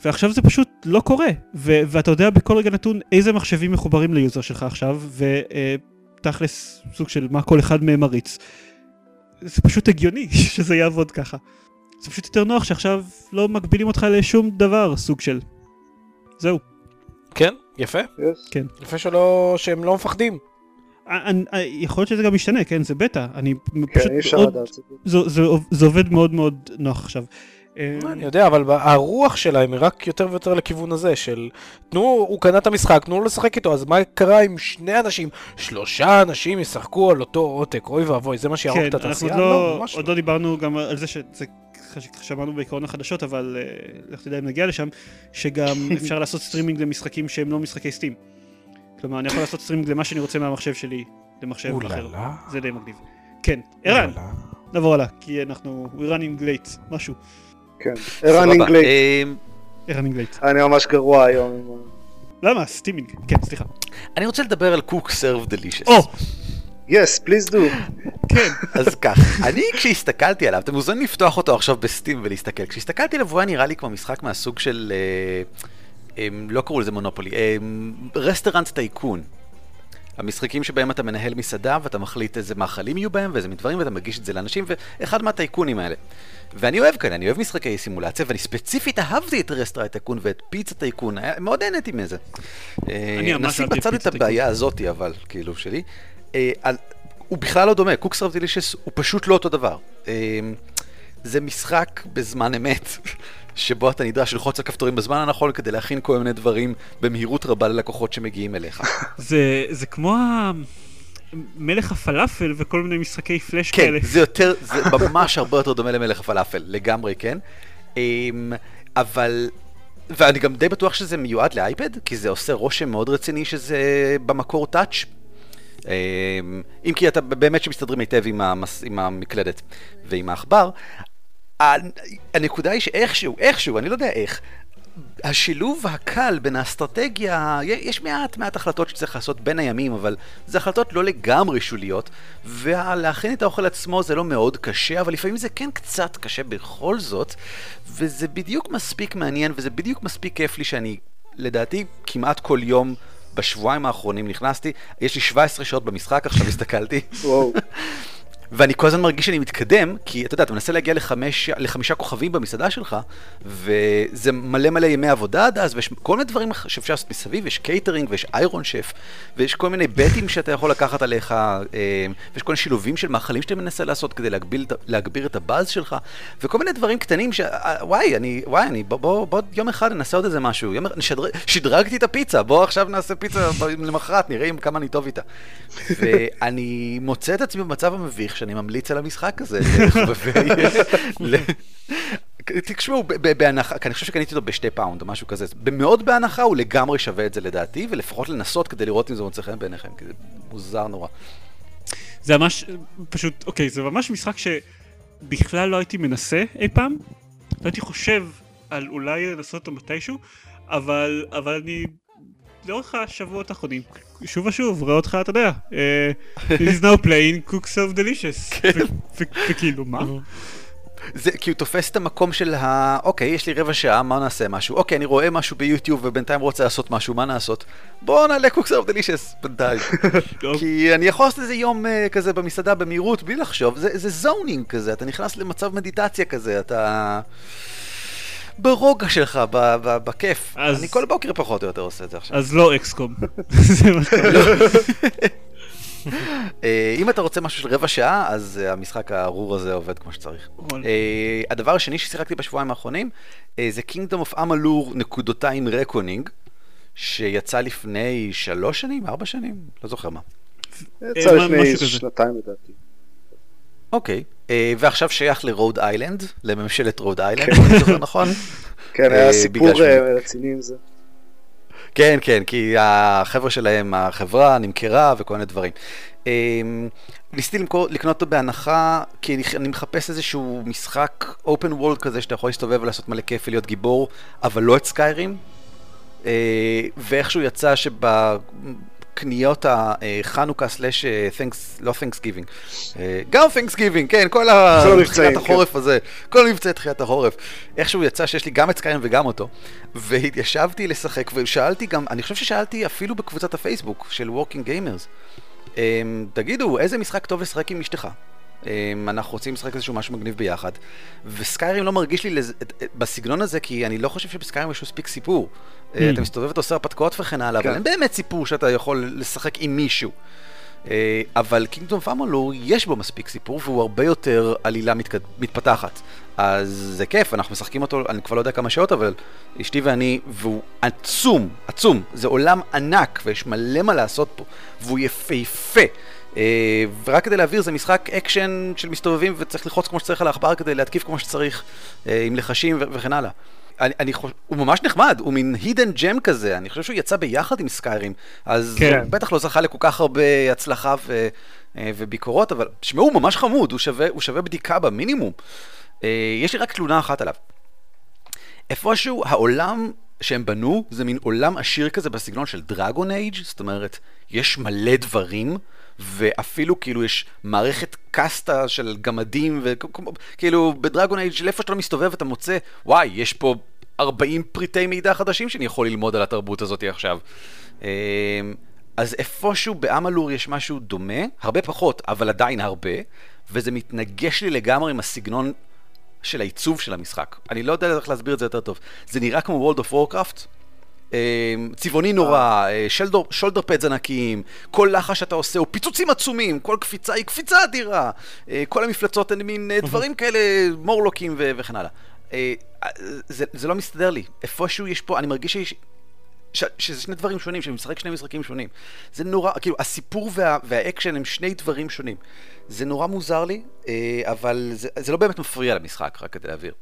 ועכשיו זה פשוט לא קורה, ו- ואתה יודע בכל רגע נתון איזה מחשבים מחוברים ל-user שלך עכשיו, ותכלס סוג של מה כל אחד מהם מריץ. זה פשוט הגיוני שזה יעבוד ככה. זה פשוט יותר נוח שעכשיו לא מגבילים אותך לשום דבר, סוג של. זהו. כן, יפה. Yes. כן. יפה שלא, שהם לא מפחדים. אני, אני, יכול להיות שזה גם משתנה, כן? זה בטא. אני כן, פשוט אי אפשר. לדעת. זה. זה, זה, זה עובד מאוד מאוד נוח עכשיו. אה, אני יודע, אבל הרוח שלהם היא רק יותר ויותר לכיוון הזה של תנו, הוא קנה את המשחק, תנו לו לשחק איתו, אז מה קרה אם שני אנשים, שלושה אנשים ישחקו על אותו עותק, אוי ואבוי, זה מה שיהרוג כן, את אנחנו התעשייה? עוד לא, ממש עוד לא דיברנו גם על זה שזה, שמענו בעקרון החדשות, אבל אה, לך תדע אם נגיע לשם, שגם אפשר לעשות סטרימינג למשחקים שהם לא משחקי Steam. כלומר, אני יכול לעשות סטרימינג למה שאני רוצה מהמחשב שלי למחשב אחר. זה די מגניב. כן, ערן. נעבור הלאה, כי אנחנו, we running late, משהו. כן. running late. אמ, running late. אני ממש גרוע היום. למה? סטרימינג. כן, סליחה. אני רוצה לדבר על Cook, Serve, Delicious. Yes, please do. כן. אז כך, אני כשהסתכלתי עליו, אתם מוזמנים לפתוח אותו עכשיו בסטים ולהסתכל. כשהסתכלתי עליו הוא היה נראה לי כמו משחק מהסוג של, אה, אה, לא קראו לזה מונופולי, אה, Restaurant Tycoon. המשחקים שבהם אתה מנהל מסעדה ואתה מחליט איזה מאכלים יהיו בהם ואיזה דברים ואתה מגיש את זה לאנשים ואחד מהטייקונים האלה. ואני אוהב כאלה, אני אוהב משחקי סימולציה ואני ספציפית אהבתי את Restaurant Tycoon ואת Pizza Tycoon, מאוד נהניתי מזה. אה, אני ממש נשים אהבתי בצד את Pizza Tycoon. הבעיה הזאתי אבל, כאילו, שלי. אה, הוא בכלל לא דומה, Cook, Serve, Delicious הוא פשוט לא אותו דבר. אה, זה משחק בזמן אמת, שבו אתה נדרש ללחוץ על כפתורים בזמן הנכון כדי להכין כל מיני דברים במהירות רבה ללקוחות שמגיעים אליך. זה, זה כמו ה... מלך הפלאפל וכל מיני משחקי פלאש כן, כאלה. זה יותר, זה ממש הרבה יותר דומה למלך הפלאפל, לגמרי כן. אמ, אבל, ואני גם די בטוח שזה מיועד לאייפד, כי זה עושה רושם מאוד רציני שזה במקור טאץ'. אמ, אם כי אתה באמת שמסתדרים היטב עם, המס, עם המקלדת ועם העכבר. הנ- הנקודה היא שאיכשהו, איכשהו, אני לא יודע איך, השילוב הקל בין האסטרטגיה, יש מעט מעט החלטות שצריך לעשות בין הימים, אבל זה החלטות לא לגמרי שוליות, ולהכין את האוכל עצמו זה לא מאוד קשה, אבל לפעמים זה כן קצת קשה בכל זאת, וזה בדיוק מספיק מעניין, וזה בדיוק מספיק כיף לי שאני, לדעתי, כמעט כל יום בשבועיים האחרונים נכנסתי, יש לי 17 שעות במשחק, עכשיו הסתכלתי. ואני כל הזמן מרגיש שאני מתקדם, כי אתה יודע, אתה מנסה להגיע לחמש, לחמישה כוכבים במסעדה שלך, וזה מלא מלא ימי עבודה עד אז, ויש כל מיני דברים שאפשר לעשות מסביב, יש קייטרינג, ויש Iron Chef, ויש כל מיני bets שאתה יכול לקחת עליך, אה, ויש כל מיני שילובים של מאכלים שאתה מנסה לעשות כדי להגביל, להגביר את הבאז שלך, וכל מיני דברים קטנים ש... אה, וואי, אני, וואי, אני, בוא, בוא, בוא יום אחד נעשה עוד איזה משהו, יום, נשדר, שדרגתי את הפיצה, בוא עכשיו נעשה פיצה למחרת, נראה כמה אני טוב איתה. ואני מוצא את עצמי במצב המביך שאני ממליץ על המשחק הזה. תשמעו, בהנחה, כי אני חושב שקניתי אותו בשתי פאונד או משהו כזה, במאוד בהנחה הוא לגמרי שווה את זה לדעתי, ולפחות לנסות כדי לראות אם זה מוצא חן בעיניכם, כי זה מוזר נורא. זה ממש, פשוט, אוקיי, זה ממש משחק שבכלל לא הייתי מנסה אי פעם. לא הייתי חושב על אולי לנסות אותו מתישהו, אבל, אבל אני, לאורך השבועות האחרונים, שוב ושוב, רואה אותך, אתה יודע, אה, he's now playing Cook, Serve, Delicious. ו- וכאילו, מה? זה כי הוא תופס את המקום של ה... אוקיי, יש לי רבע שעה, מה נעשה משהו? אוקיי, אני רואה משהו ביוטיוב ובינתיים רוצה לעשות משהו, מה נעשות? בואו נעלה Cook, Serve, Delicious בינתיים. טוב. כי אני יכול לעשות איזה יום אה, כזה במסעדה במהירות בלי לחשוב, זה, זה zoning כזה, אתה נכנס למצב מדיטציה כזה, אתה... ברוגע שלך, בכיף. אז- אני כל בוקר פחות או יותר עושה את זה עכשיו. אז לא אקסקום. זה מה שקורה. אה, אם אתה רוצה משהו של רבע שעה, אז אה, המשחק הארור הזה עובד כמו שצריך. אה, הדבר השני ששיחקתי בשבועיים האחרונים, זה Kingdom of Amalur נקודותיים רקונינג, שיצא לפני שלוש שנים, ארבע שנים, לא זוכר מה. יצא לפני. שנתיים לדעתי. אוקיי, אה, ועכשיו שייך לרוד איילנד, לממשלת רוד איילנד, אם אני זוכר נכון? כן, אה, היה סיפור אה, רציני עם זה. כן, כן, כי החבר'ה שלהם, החברה נמכרה וכל מיני דברים. ניסיתי למכור, לקנות אותו בהנחה, כי אני, אני מחפש איזשהו משחק open world כזה שאתה יכול להסתובב ולעשות מלא כיף ולהיות גיבור, אבל לא את סקיירים. ואיכשהו יצא שבקניות החנוכה סלאש Thanks, לא Thanksgiving, גם Thanksgiving, כן, כל כל ה- המבצעים, תחילת החורף הזה, כל מבצעי תחילת החורף. איכשהו יצא שיש לי גם את סקיירים וגם אותו, והתיישבתי לשחק ושאלתי גם, אני חושב ששאלתי אפילו בקבוצת הפייסבוק של Working Gamers, אמ, תגידו, איזה משחק טוב לשחק עם אשתך? אמ, אנחנו רוצים לשחק איזשהו משהו מגניב ביחד, וסקיירים לא מרגיש לי לז... בסגנון הזה, כי אני לא חושב שבסקיירים יש מספיק סיפור. אה, אתה מסתובב ואתה עושה הרפתקאות וכן הלאה, אבל כן. אין באמת סיפור שאתה יכול לשחק עם מישהו. אה, אבל Kingdoms of Amalur יש בו מספיק סיפור והוא הרבה יותר עלילה מתקד... מתפתחת. אז זה כיף, אנחנו משחקים אותו, אני כבר לא יודע כמה שעות, אבל אשתי ואני, והוא עצום, עצום. זה עולם ענק ויש מלא מה לעשות פה, והוא יפהפה. אה, ורק כדי להבהיר, זה משחק אקשן של מסתובבים וצריך ללחוץ כמו שצריך על העכבר כדי להתקיף כמו שצריך, אה, עם לחשים וכן הלאה. אני, אני חושב, הוא ממש נחמד, הוא מין הידן ג'ם כזה, אני חושב שהוא יצא ביחד עם סקיירים, אז כן. הוא בטח לא זכה לכל כך הרבה הצלחה ו, אה, וביקורות, אבל תשמעו, הוא ממש חמוד, הוא שווה, הוא שווה בדיקה במינימום. יש לי רק תלונה אחת עליו. איפשהו העולם שהם בנו זה מין עולם עשיר כזה בסגנון של דרגון אייג', זאת אומרת, יש מלא דברים, ואפילו כאילו יש מערכת קסטה של גמדים, וכאילו בדרגון אייג' לאיפה שאתה לא מסתובב אתה מוצא, וואי, יש פה 40 פריטי מידע חדשים שאני יכול ללמוד על התרבות הזאת עכשיו. אמ, אז איפשהו באמלור יש משהו דומה, הרבה פחות, אבל עדיין הרבה, וזה מתנגש לי לגמרי עם הסגנון של העיצוב של המשחק. אני לא יודע איך להסביר את זה יותר טוב. זה נראה כמו World of Warcraft, צבעוני נורא, אה, שולדר, שולדר פדס ענקיים, כל לחש שאתה עושה הוא פיצוצים עצומים, כל קפיצה היא קפיצה אדירה, אה, כל המפלצות הן מין אה, דברים כאלה, מורלוקים ו- וכן הלאה. אה, זה, זה לא מסתדר לי. איפשהו יש פה, אני מרגיש שיש... ש, שזה שני דברים שונים, שאני משחק שני משחקים שונים. זה נורא, כאילו, הסיפור וה, והאקשן הם שני דברים שונים. זה נורא מוזר לי, אה, אבל זה, זה לא באמת מפריע למשחק, רק כדי להבהיר.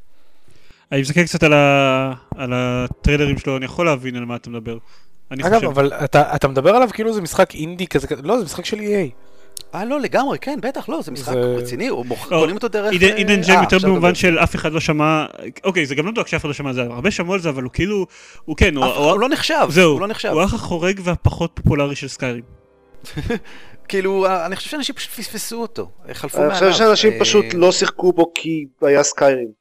אני מסתכל קצת על ה- על הטריילרים שלו, אני יכול להבין על מה אתה מדבר. אני אגב, חושב. אבל אתה אתה מדבר עליו כאילו זה משחק אינדי כזה, לא, זה משחק של EA. אה, לא, לגמרי, כן, בטח, לא, זה משחק זה- רציני, הוא מוכ- לא, קונים אותו דרך... עידן- אה, עידן אה, ג'ם יותר במובן דבר. של אף אחד לא שמע, אוקיי, זה גם לא מדויק שאף אחד לא שמע על זה, הרבה שמעו על זה, אבל הוא כאילו, הוא כן, הוא- הוא הוא לא נחשב, זהו, הוא לא נחשב. הוא האח החורג והפחות פופולרי של סקיירים. כאילו, אה, אני חושב שאנשים פשוט פספסו אותו, חלפו אני מעליו. חושב שאנשים אה, פשוט לא שיחקו בו כי היה סקיירים.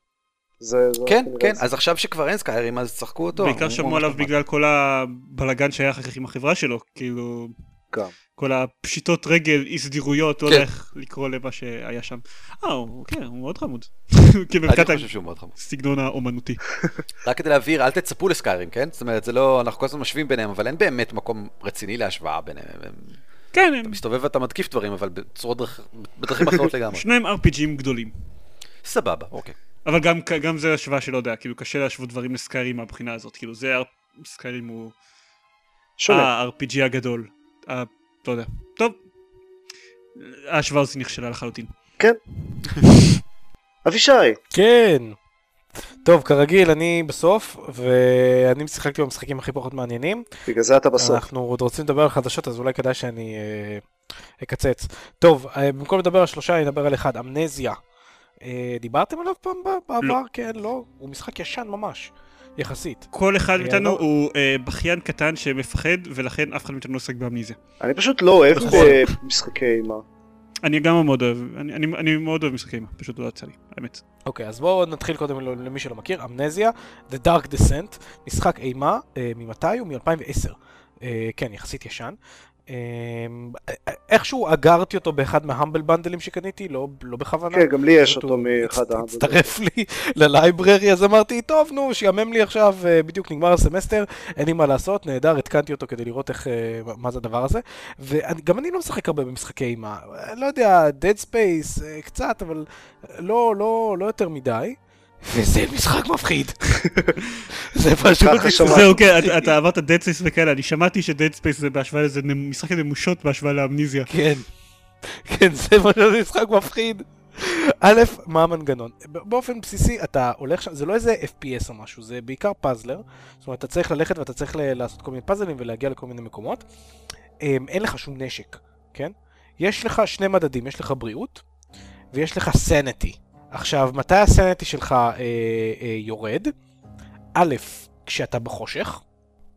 זה, זה כן, כן. אז עכשיו שכבר אין סקיירים, אז צחקו אותו. בעיקר שמעו הוא עליו. בגלל כל הבלגן שהיה אחר כך עם החברה שלו, כאילו, גם. כל הפשיטות רגל, אי סדירויות, לא כן. יודע איך לקרוא למה שהיה שם. אה, כן, הוא מאוד חמוד. כאילו, אני חושב שהוא מאוד חמוד. הסגנון האומנותי. רק כדי להבהיר, אל תצפו לסקיירים, כן? זאת אומרת, זה לא, אנחנו כל הזמן משווים ביניהם, אבל אין באמת מקום רציני להשוואה ביניהם. הם- כן, אתה מסתובב ואתה מתקיף דברים, אבל בצורות בדרכים אחרות לגמרי. שניהם RPGים גדולים. סבבה, אוקיי. אבל גם, גם זה השוואה שלא יודע, כאילו קשה להשוות דברים לסקיירים מהבחינה הזאת, כאילו זה, סקיירים הוא שונה. ה-RPG הגדול, ה- לא יודע, טוב, ההשוואה הזאת נכשלה לחלוטין. אבישי, כן. טוב, כרגיל, אני בסוף, ואני שיחקתי במשחקים הכי פחות מעניינים. בגלל זה אתה בסוף. אנחנו עוד רוצים לדבר על חדשות, אז אולי כדאי שאני אה, אקצץ. טוב, אה, במקום לדבר על שלושה, אני אדבר על אחד, אמנזיה. אה, דיברתם עליו פעם בעבר? כן, לא? הוא משחק ישן ממש, יחסית. כל אחד אה, מאיתנו לא. הוא אה, בכיין קטן שמפחד, ולכן אף אחד מאיתנו לא עוסק באמניזיה. אני פשוט לא אוהב נכון. במשחקי אימה. אני גם מאוד אוהב, אני, אני, אני מאוד אוהב משחקי אימה, פשוט לא יצא לי, האמת. אוקיי, אז בואו נתחיל קודם למי שלא מכיר, אמנזיה, The Dark Descent, משחק אימה, אה, ממתי הוא? מ-2010. אה, כן, יחסית ישן. אמ, איכשהו אגרתי אותו באחד מההמבל בנדלים שקניתי, לא, לא בכוונה. כן, גם לי יש אותו מאחד ההמבל. הצטרף לי ללייבררי, אז אמרתי, טוב, נו, שיאמם לי עכשיו, אה, בדיוק נגמר הסמסטר, אין לי מה לעשות, נהדר, התקנתי אותו כדי לראות איך, אה, מה זה הדבר הזה. וגם אני לא משחק הרבה במשחקי אימה, לא יודע, Dead Space, אה, קצת, אבל לא, לא, לא יותר מדי. וזה משחק מפחיד. זה פשוט... זהו, כן, אתה- עברת Dead Space וכאלה, אני שמעתי ש-Dead Space זה בהשוואה לזה משחק נמושות בהשוואה לאמניזיה. כן. כן, זה שזה משחק מפחיד. א', מה המנגנון? ב- באופן בסיסי, אתה הולך שם, זה לא איזה FPS או משהו, זה בעיקר פאזלר. זאת אומרת, אתה צריך ללכת ואתה צריך לעשות כל מיני פאזלים ולהגיע לכל מיני מקומות. אמ, אין לך שום נשק, כן? יש לך שני מדדים, יש לך בריאות, ויש לך סנטי. עכשיו, מתי הסנטי שלך אה, אה, יורד? א', כשאתה בחושך,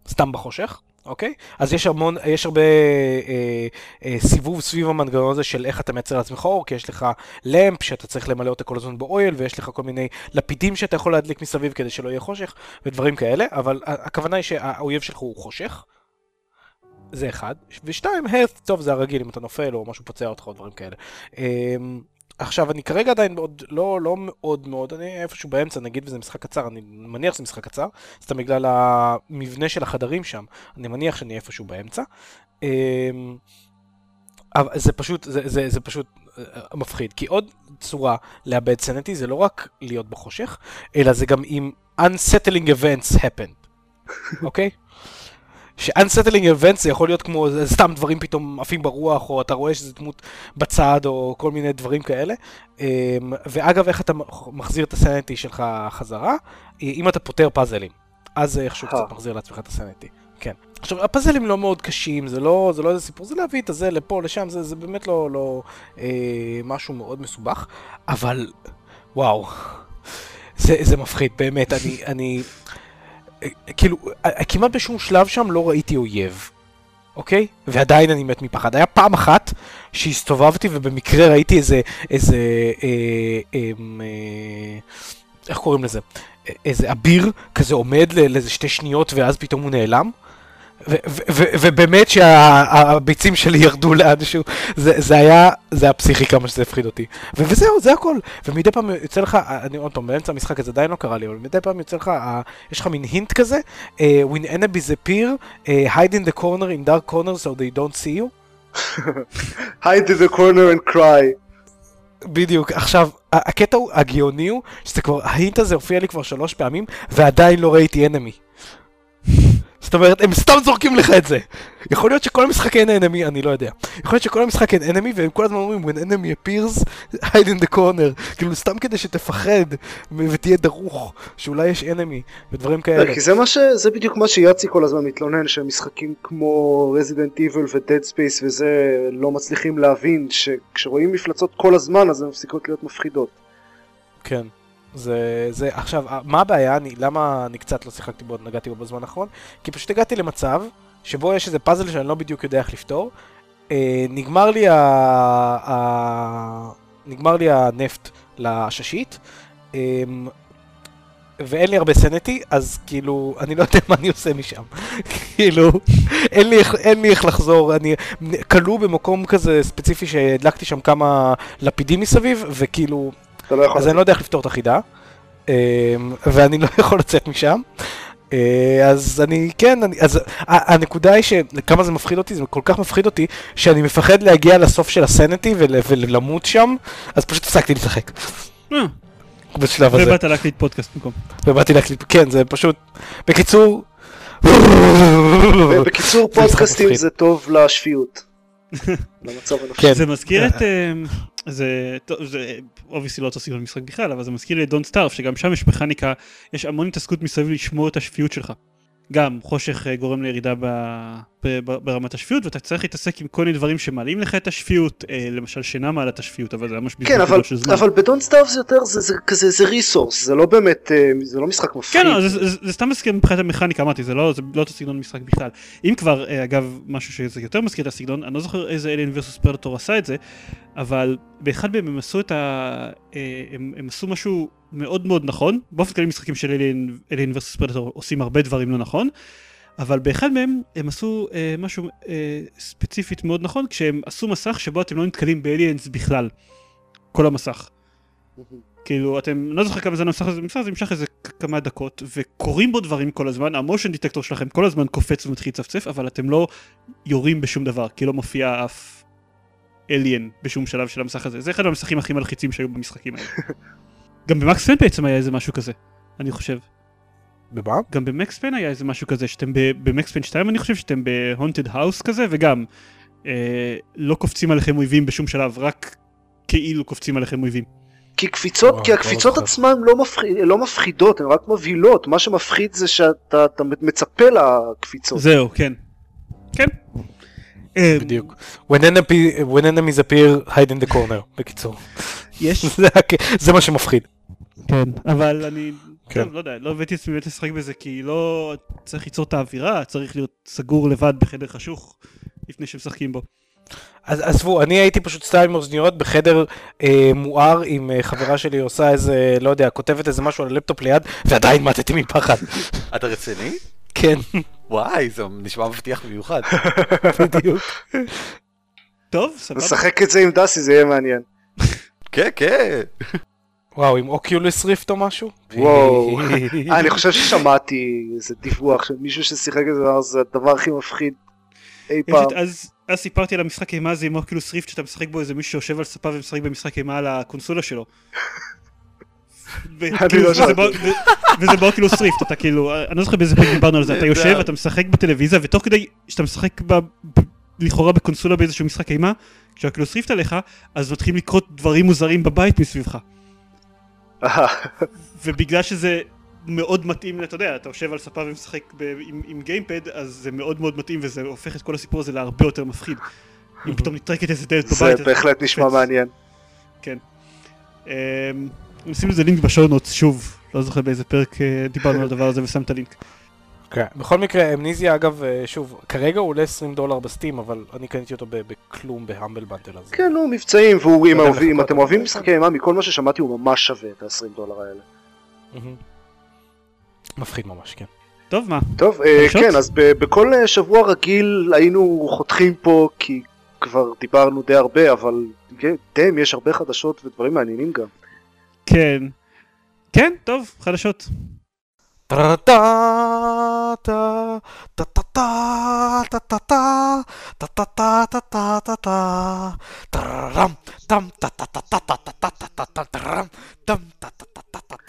סתם בחושך, אוקיי? אז יש המון, יש הרבה אה, אה, סיבוב סביב המנגנון הזה של איך אתה מייצר לעצמך אור, כי יש לך למפ שאתה צריך למלא אותה כל הזמן באויל, ויש לך כל מיני לפידים שאתה יכול להדליק מסביב כדי שלא יהיה חושך, ודברים כאלה, אבל הכוונה היא שהאויב שלך הוא חושך. זה אחד. ושתיים, health, טוב, זה הרגיל, אם אתה נופל או משהו פוצע אותך או דברים כאלה. אמ, עכשיו, אני כרגע עדיין עוד לא, לא מאוד מאוד, אני איפשהו באמצע, נגיד וזה משחק קצר, אני מניח שזה משחק קצר, סתם בגלל המבנה של החדרים שם, אני מניח שאני איפשהו באמצע. אמ, אבל זה פשוט, זה, זה, זה פשוט אה, מפחיד, כי עוד צורה לאבד סנטי זה לא רק להיות בחושך, אלא זה גם אם unsettling events happened, אוקיי? ש-unsettling events זה יכול להיות כמו סתם דברים פתאום עפים ברוח, או אתה רואה שזה דמות בצד, או כל מיני דברים כאלה. אמ, ואגב, איך אתה מחזיר את הסנטי שלך חזרה? אם אתה פותר פאזלים. אז זה איכשהו אה. קצת מחזיר לעצמך את הסנטי. כן. עכשיו, הפאזלים לא מאוד קשים, זה לא, זה לא איזה סיפור, זה להביא את הזה לפה, לשם, זה, זה באמת לא, לא אה, משהו מאוד מסובך, אבל וואו, זה, זה מפחיד, באמת, אני, אני, אה, כאילו, אה, כמעט בשום שלב שם לא ראיתי אויב, אוקיי? ועדיין אני מת מפחד. היה פעם אחת שהסתובבתי ובמקרה ראיתי איזה, איזה, אה, אה, אה, איך קוראים לזה? אה, איזה אביר כזה עומד לאיזה שתי שניות ואז פתאום הוא נעלם. ובאמת שהביצים שלי ירדו לאנשהו, זה, זה היה, זה היה פסיכי כמה שזה הפחיד אותי. ו- וזהו, זה הכל. ומדי פעם יוצא לך, אני עוד פעם, באמצע המשחק הזה עדיין לא קרה לי, אבל מדי פעם יוצא לך, אה, יש לך מין הינט כזה, אה, when enemies appear, אה, hide in the corner in dark corner so they don't see you. hide in the corner and cry. בדיוק, עכשיו, ה- הקטע הוא, הגאוני הוא, שזה כבר, ההינט הזה הופיע לי כבר שלוש פעמים, ועדיין לא ראיתי אנמי. זאת אומרת, הם סתם זורקים לך את זה. יכול להיות שכל המשחק אין אנמי, אני לא יודע. יכול להיות שכל המשחק אין אנמי, והם כל הזמן אומרים, when enemy appears, hide in the corner. כאילו, סתם כדי שתפחד, ותהיה דרוך, שאולי יש אנמי, ודברים כאלה. כי זה מה ש... זה בדיוק מה שיאצי כל הזמן מתלונן שמשחקים כמו Resident Evil ו Dead Space וזה לא מצליחים להבין שכשרואים מפלצות כל הזמן אז הן מפסיקות להיות מפחידות. כן. זה, זה, עכשיו, מה הבעיה? אני, למה אני קצת לא שיחקתי בו, נגעתי בו בזמן האחרון? כי פשוט הגעתי למצב שבו יש איזה פאזל שאני לא בדיוק יודע איך לפתור. אה, נגמר לי ה... ה... נגמר לי הנפט לעששית. אה, ואין לי הרבה סנטי, אז כאילו, אני לא יודע מה אני עושה משם. כאילו, אין לי, אין לי איך לחזור, אני כלוא במקום כזה ספציפי שהדלקתי שם כמה לפידים מסביב, וכאילו, אתה לא יכול... אז אני לא יודע איך לפתור את החידה, אמ, ואני לא יכול לצאת משם. אה, אז אני, כן, אני, אז הנקודה היא שכמה זה מפחיד אותי, זה כל כך מפחיד אותי, שאני מפחד להגיע לסוף של ה sanity ול- ולמות שם, אז פשוט הפסקתי לשחק אה, בשלב הזה, ובאת להקליט פודקאסט במקום. ובאתי להקליט, כן, זה פשוט, בקיצור, בקיצור פודקאסטים. זה טוב לשפיות. למצב הנפשי. כן. זה מזכיר את... זה, טוב, זה obviously לא אותו סגנון משחק בכלל, אבל זה מזכיר לי את Don't Starve, שגם שם יש מכניקה, יש המון התעסקות מסביב לשמור את השפיות שלך. גם חושך אה, גורם לירידה ב, ב, ב, ברמת השפיות, ואתה צריך להתעסק עם כל מיני דברים שמעלים לך את השפיות, אה, למשל שינה מעלה את השפיות, אבל זה ממש כן בזבוז אבל, גדול של זמן. אבל בדון סטארף זה יותר זה, זה כזה זה ריסורס זה לא באמת אה, זה לא משחק מפחיד. כן, לא, זה, זה, זה, זה סתם מזכיר מבחינת המכניקה, אמרתי, זה לא, זה לא אותו סגנון משחק בכלל. אם כבר, אגב, משהו שזה יותר מזכיר את הסגנון, אני לא זוכר איזה אליין ורסוס פרדטור עשה את זה, אבל באחד מהם הם עשו את ה... הם, הם עשו משהו מאוד מאוד נכון, באופן כללי משחקים של אליין ורסוס פרדטור עושים הרבה דברים לא נכון, אבל באחד מהם הם עשו אה, משהו אה, ספציפית מאוד נכון, כשהם עשו מסך שבו אתם לא נתקלים באליאנס בכלל. כל המסך. כאילו, אתם, לא זוכר כמה זמן המסך הזה, המסך הזה נמשך איזה כמה דקות, וקורים בו דברים כל הזמן, המושן דיטקטור שלכם כל הזמן קופץ ומתחיל לצפצף, אבל אתם לא יורים בשום דבר, כי לא מופיע אף אליאן בשום שלב של המסך הזה. זה אחד המסכים הכי מלחיצים שהיו במשחקים האלה. גם במקס פן בעצם היה איזה משהו כזה, אני חושב. במה? גם במקס פן היה איזה משהו כזה, שאתם ב- במקס פן 2 אני חושב שאתם בהונטד האוס כזה, וגם אה, לא קופצים עליכם אויבים בשום שלב, רק כאילו קופצים עליכם אויבים. כי קפיצות, וואו, כי לא הקפיצות זוכר. עצמן לא, מפחיד, לא מפחידות, הן רק מבהילות, מה שמפחיד זה שאתה אתה מצפה לקפיצות. זהו, כן. כן. בדיוק. When enemy- when enemies appear, hide in the corner, בקיצור. יש, זה הק- זה מה שמפחיד. כן, אבל אני, כן. טוב, לא יודע, לא הבאתי את עצמי באמת לשחק בזה, כי לא צריך ליצור את האווירה, צריך להיות סגור לבד בחדר חשוך, לפני שמשחקים בו. אז עזבו, אני הייתי פשוט סתם עם אוזניות בחדר אה, מואר עם אה, חברה שלי עושה איזה, לא יודע, כותבת איזה משהו על הלפטופ ליד, ועדיין מתתי מפחד. אתה רציני? כן, וואי, זה נשמע מבטיח במיוחד. בדיוק. טוב, סבבה. נשחק את זה עם דסי, זה יהיה מעניין. כן, כן. וואו, עם אוקיולוס ריפט או משהו? וואו. אה, אני חושב ששמעתי איזה דיווח של מישהו ששיחק את זה, זה הדבר הכי מפחיד אי פעם. אז אז סיפרתי על המשחק אימה הזה עם אוקילוס ריפט שאתה משחק בו איזה מישהו שיושב על ספה ומשחק במשחק אימה על הקונסולה שלו. כאילו, לא וזה באוקילוס ריפט אתה כאילו אני לא זוכר באיזה פרק דיברנו על זה אתה יושב נהדר. אתה משחק בטלוויזיה ותוך כדי שאתה משחק לכאורה בקונסולה באיזשהו משחק אימה כשהאוקילוס ריפט עליך אז מתחילים לקרות דברים מוזרים בבית מסביבך ובגלל שזה מאוד מתאים, אתה יודע, אתה יושב על ספה ומשחק ב- עם, עם גיימפד, אז זה מאוד מאוד מתאים וזה הופך את כל הסיפור הזה להרבה יותר מפחיד. אם פתאום נטרקת איזה דלת זה בבית, אז- בהחלט נשמע קופץ. מעניין. כן. אמ, נשים לזה לינק בשורנוטס, שוב, לא זוכר באיזה פרק אה, דיברנו על הדבר הזה ושם את הלינק. כן. בכל מקרה, אמניזיה אגב, אה, שוב, כרגע הוא עולה 20 דולר בסטים, אבל אני קניתי אותו ב- בכלום בהמבל בנטל הזה. כן, נו, מבצעים, והוא, אם לא יודע אוהבים- אם לחכות אתם. אוהבים משחקי אימה, מכל מה ששמעתי הוא ממש שווה את ה-20 דולר האלה. מפחיד ממש, כן. טוב, מה? טוב, אה? כן, אז בכל אה, שבוע רגיל היינו חותכים פה, כי כבר דיברנו די הרבה, אבל כן, דיים, יש הרבה חדשות ודברים מעניינים גם. כן. כן, טוב, חדשות.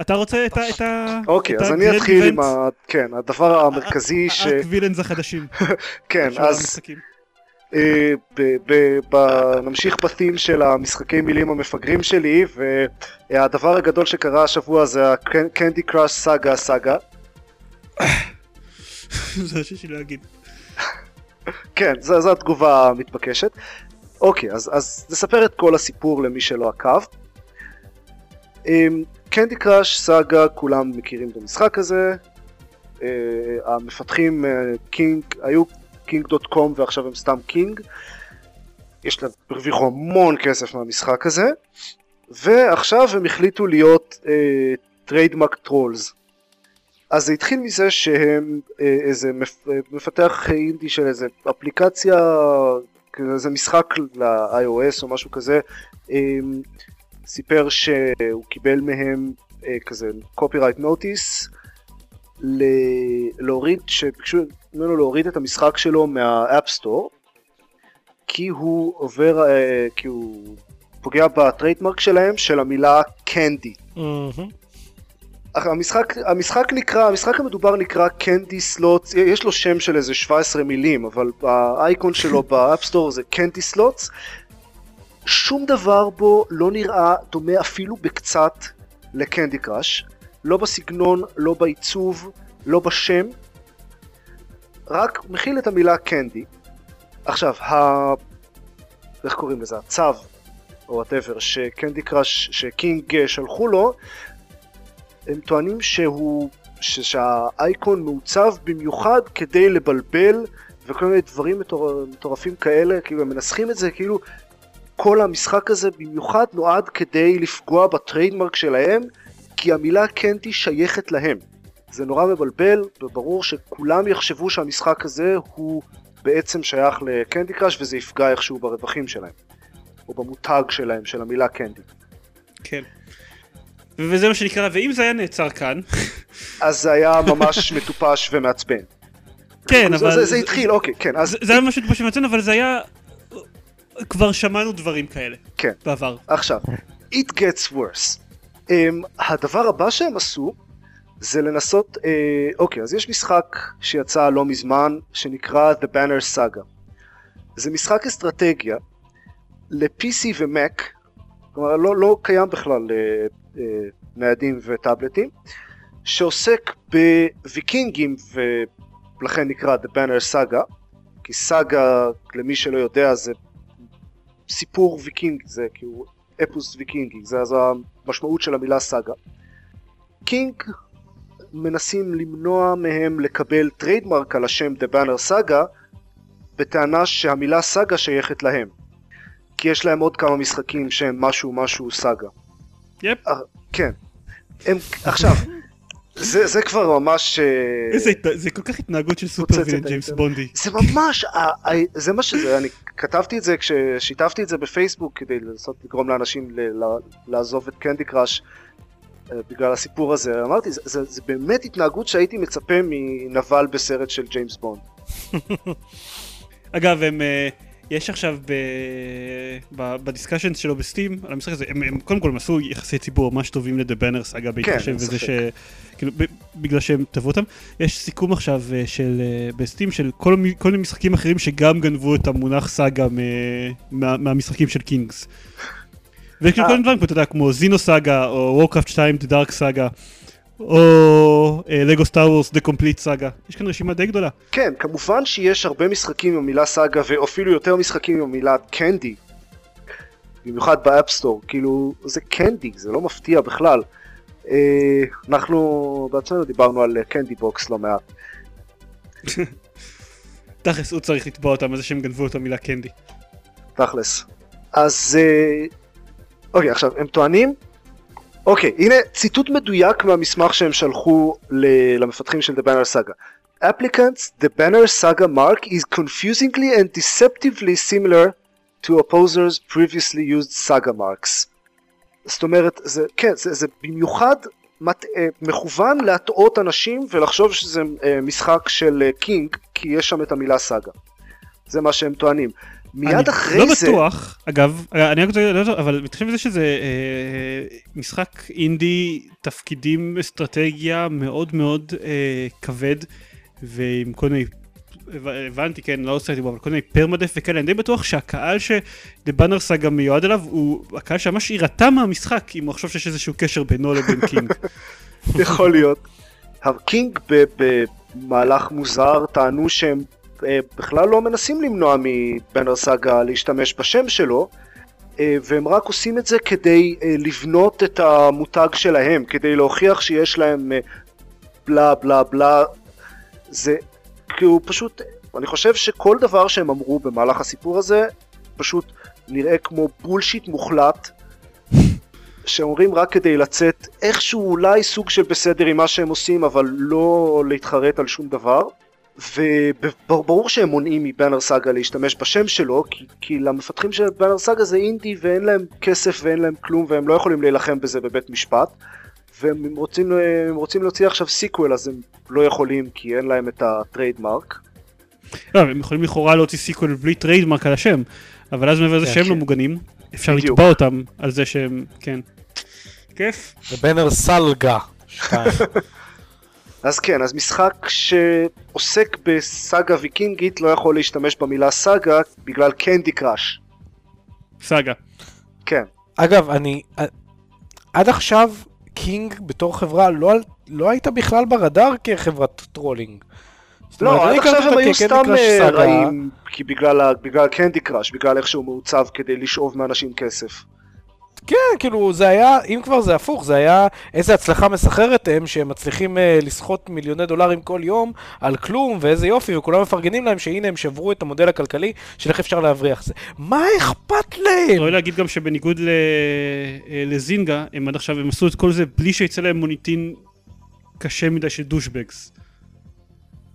אתה רוצה את ה... אוקיי, אז אני אתחיל עם? ה... כן, הדבר המרכזי ש... הקווילנס החדשים. כן, אז. אה, נמשיך בתים של המשחקי מילים המפגרים שלי, והדבר הגדול שקרה השבוע זה הקנדי קראש סאגה סאגה. זה מה שיש לי להגיד. כן, זו, התגובה המתבקשת. אוקיי, אז, אז נספר את כל הסיפור למי שלא עקב. קנדי קראש סאגה, כולם מכירים את המשחק הזה. אה, המפתחים King, אה, היו King.com ועכשיו הם סתם King. יש להם, הרוויחו המון כסף מהמשחק הזה. ועכשיו הם החליטו להיות trademark אה, trolls. אז זה התחיל מזה שהם אה, איזה אה, מפתח אינדי של איזה אפליקציה, איזה משחק ל-iOS או משהו כזה, אה, סיפר שהוא קיבל מהם כזה copyright notice להוריד, שביקשו ממנו להוריד את המשחק שלו מה App Store כי הוא עובר, כי הוא פוגע ב trademark שלהם של המילה candy. מהמם. המשחק, המשחק נקרא, המשחק המדובר נקרא Candy Slots, יש לו שם של איזה 17 מילים, אבל האייקון שלו ב App Store זה Candy Slots. שום דבר בו לא נראה דומה אפילו בקצת ל Candy Crush, לא בסגנון, לא בעיצוב, לא בשם, רק מכיל את המילה candy. עכשיו, ה... איך קוראים לזה? הצו, או whatever, ש Candy Crush, ש King שלחו לו, הם טוענים שהוא, ש- שהאייקון מעוצב במיוחד כדי לבלבל וכל מיני דברים מטור, מטורפים כאלה, כאילו הם מנסחים את זה כאילו כל המשחק הזה במיוחד נועד כדי לפגוע בטריידמרק שלהם כי המילה קנטי שייכת להם. זה נורא מבלבל, וברור שכולם יחשבו שהמשחק הזה הוא בעצם שייך לקנדי קראש וזה יפגע איכשהו ברווחים שלהם, או במותג שלהם, של המילה קנדי. כן. וזה מה שנקרא, ואם זה היה נעצר כאן, אז זה היה ממש מטופש ומעצבן. כן, אבל... זה, זה התחיל, אוקיי, כן, אז זה, זה היה משהו כמו שמעצבן, אבל זה היה... כבר שמענו דברים כאלה. כן. בעבר. עכשיו, it gets worse. Um, הדבר הבא שהם עשו זה לנסות, uh, אוקיי, אז יש משחק שיצא לא מזמן שנקרא The Banner Saga. זה משחק אסטרטגיה ל-PC ו-Mac, כלומר לא, לא קיים בכלל לניידים אה, וטאבלטים, שעוסק בוויקינגים ולכן נקרא The Banner Saga, כי סאגה, למי שלא יודע, זה סיפור ויקינג, זה כאילו אפוס ויקינגי, זה, זה המשמעות של המילה סאגה. קינג מנסים למנוע מהם לקבל trademark על השם The Banner Saga בטענה שהמילה סאגה שייכת להם. כי יש להם עוד כמה משחקים שהם משהו משהו סאגה. Yep. אה, כן. הם, עכשיו, זה, זה כבר ממש... אה, איזה, זה כל כך התנהגות של סופר פוצץ את villain ג'יימס בונדי. זה ממש, ה- ה- זה מה שזה, אני כתבתי את זה כששיתפתי את זה בפייסבוק כדי לנסות לגרום לאנשים ל- ל- לעזוב את Candy Crush אה, בגלל הסיפור הזה, אמרתי, זה, זה, זה באמת התנהגות שהייתי מצפה מנבל בסרט של ג'יימס בונד. אגב, הם, אה, יש עכשיו ב... ב... ב discussion שלו ב Steam, על המשחק הזה, הם, הם קודם כל הם עשו יחסי ציבור ממש טובים ל The Banner Saga בהתחשב אין בזה. ש... כאילו, ב... בגלל שהם תבעו אותם. יש סיכום עכשיו אה, של... אה, ב Steam של כל, כל מיני משחקים אחרים שגם גנבו את המונח סאגה מ... מה... מהמשחקים של King. ויש כאילו. כל מיני דברים אתה יודע, כמו Xenosaga, או Warcraft 2 The Dark Saga, או Lego Star Wars The Complete Saga. יש כאן רשימה די גדולה. כן, כמובן שיש הרבה משחקים עם המילה סאגה ואפילו יותר משחקים עם המילה candy. במיוחד ב App Store, כאילו זה candy, זה לא מפתיע בכלל. אה, אנחנו בעצמנו דיברנו על Candy Box לא מעט. תכלס, הוא צריך לתבוע אותם על זה שהם גנבו את המילה candy. תכלס. אז אה, אוקיי עכשיו הם טוענים אוקיי הנה ציטוט מדויק מהמסמך שהם שלחו למפתחים של The Banner Saga. Applicants, the Banner Saga mark is confusingly and deceptively similar to opposers previously used Saga marks. זאת אומרת, זה, כן, זה, זה במיוחד מת, אה, מכוון להטעות אנשים ולחשוב שזה אה, משחק של אה, קינג, כי יש שם את המילה סאגה. זה מה שהם טוענים. מיד אחרי לא זה... בטוח, אגב, אני רק רוצה, לא, אבל מתחשב בזה שזה אה, משחק אינדי, תפקידים אסטרטגיה מאוד מאוד אה, כבד, ועם כל מיני, הב- הבנתי, כן, לא עושה את זה, אבל כל מיני permadeath וכאלה, אני די בטוח שהקהל ש The Banner Saga מיועד אליו, הוא הקהל שממש יירתע מהמשחק, אם הוא חושב שיש איזשהו קשר בינו לבין King. יכול להיות. ה King במהלך מוזר טענו שהם בכלל לא מנסים למנוע מבנר סאגה להשתמש בשם שלו אה, והם רק עושים את זה כדי אה, לבנות את המותג שלהם, כדי להוכיח שיש להם אה, בלה בלה בלה. זה כאילו פשוט, אני חושב שכל דבר שהם אמרו במהלך הסיפור הזה פשוט נראה כמו בולשיט מוחלט שאומרים רק כדי לצאת איכשהו אולי סוג של בסדר עם מה שהם עושים אבל לא להתחרט על שום דבר וברור שהם מונעים מ Banner Saga להשתמש בשם שלו כי, כי למפתחים של Banner Saga זה אינדי ואין להם כסף ואין להם כלום והם לא יכולים להילחם בזה בבית משפט והם רוצים, רוצים להוציא עכשיו sequel אז הם לא יכולים כי אין להם את ה trademark לא, הם יכולים לכאורה להוציא sequel בלי trademark על השם, אבל אז מעבר לזה כן, שהם לא כן. מוגנים, אפשר. לתבוע אותם על זה שהם, כן. כיף. ו Banner Saga. אז כן, אז משחק שעוסק בסאגה ויקינגית לא יכול להשתמש במילה סאגה בגלל Candy Crush. Saga. כן. אגב, אני... עד עכשיו King בתור חברה לא, לא הייתה בכלל ברדאר כחברת trolling. לא, אני עד עכשיו הם היו סתם אה. רעים כי בגלל בגלל Candy Crush, בגלל איך שהוא מעוצב כדי לשאוב מאנשים כסף. כן, כאילו, זה היה, אם כבר זה הפוך, זה היה איזה הצלחה מסחררת הם, שהם מצליחים אה, לסחוט מיליוני דולרים כל יום על כלום, ואיזה יופי, וכולם מפרגנים להם שהנה הם שברו את המודל הכלכלי של איך אפשר להבריח זה. מה אכפת להם? ראוי להגיד גם שבניגוד ל... אה, לזינגה, הם עד עכשיו, הם עשו את כל זה בלי שיצא להם מוניטין קשה מדי של דושבגס.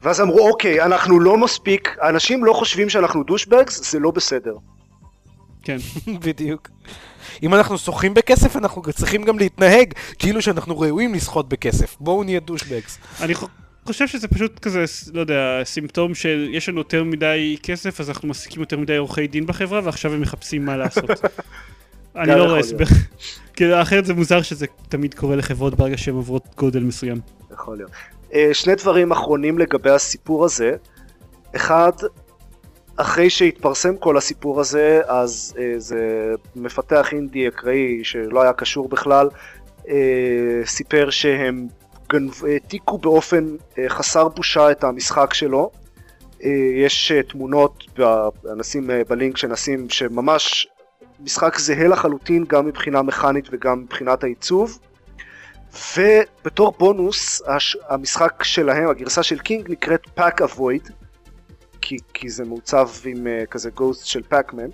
ואז אמרו אוקיי אנחנו לא מספיק אנשים לא חושבים שאנחנו דושבגס זה לא בסדר. כן. בדיוק. אם אנחנו שוחים בכסף, אנחנו צריכים גם להתנהג כאילו שאנחנו ראויים לסחוט בכסף. בואו נהיה דושבגס. אני חושב שזה פשוט כזה, לא יודע, סימפטום של יש לנו יותר מדי כסף, אז אנחנו מעסיקים יותר מדי עורכי דין בחברה, ועכשיו הם מחפשים מה לעשות. אני לא רואה. הסבר. כאילו, אחרת זה מוזר שזה תמיד קורה לחברות ברגע שהן עוברות גודל מסוים. יכול להיות. אה, שני דברים אחרונים לגבי הסיפור הזה. אחד, אחרי שהתפרסם כל הסיפור הזה, אז אה, זה מפתח אינדי אקראי שלא היה קשור בכלל, אה, סיפר שהם גנב- העתיקו באופן אה, חסר בושה את המשחק שלו. אה, יש אה, תמונות, נשים אה, בלינק שנשים, שממש משחק זהה לחלוטין גם מבחינה מכנית וגם מבחינת העיצוב. ובתור בונוס הש... המשחק שלהם, הגרסה של King נקראת Pac-Avoid כי, כי זה מעוצב עם אה, כזה ghost של Pac-Man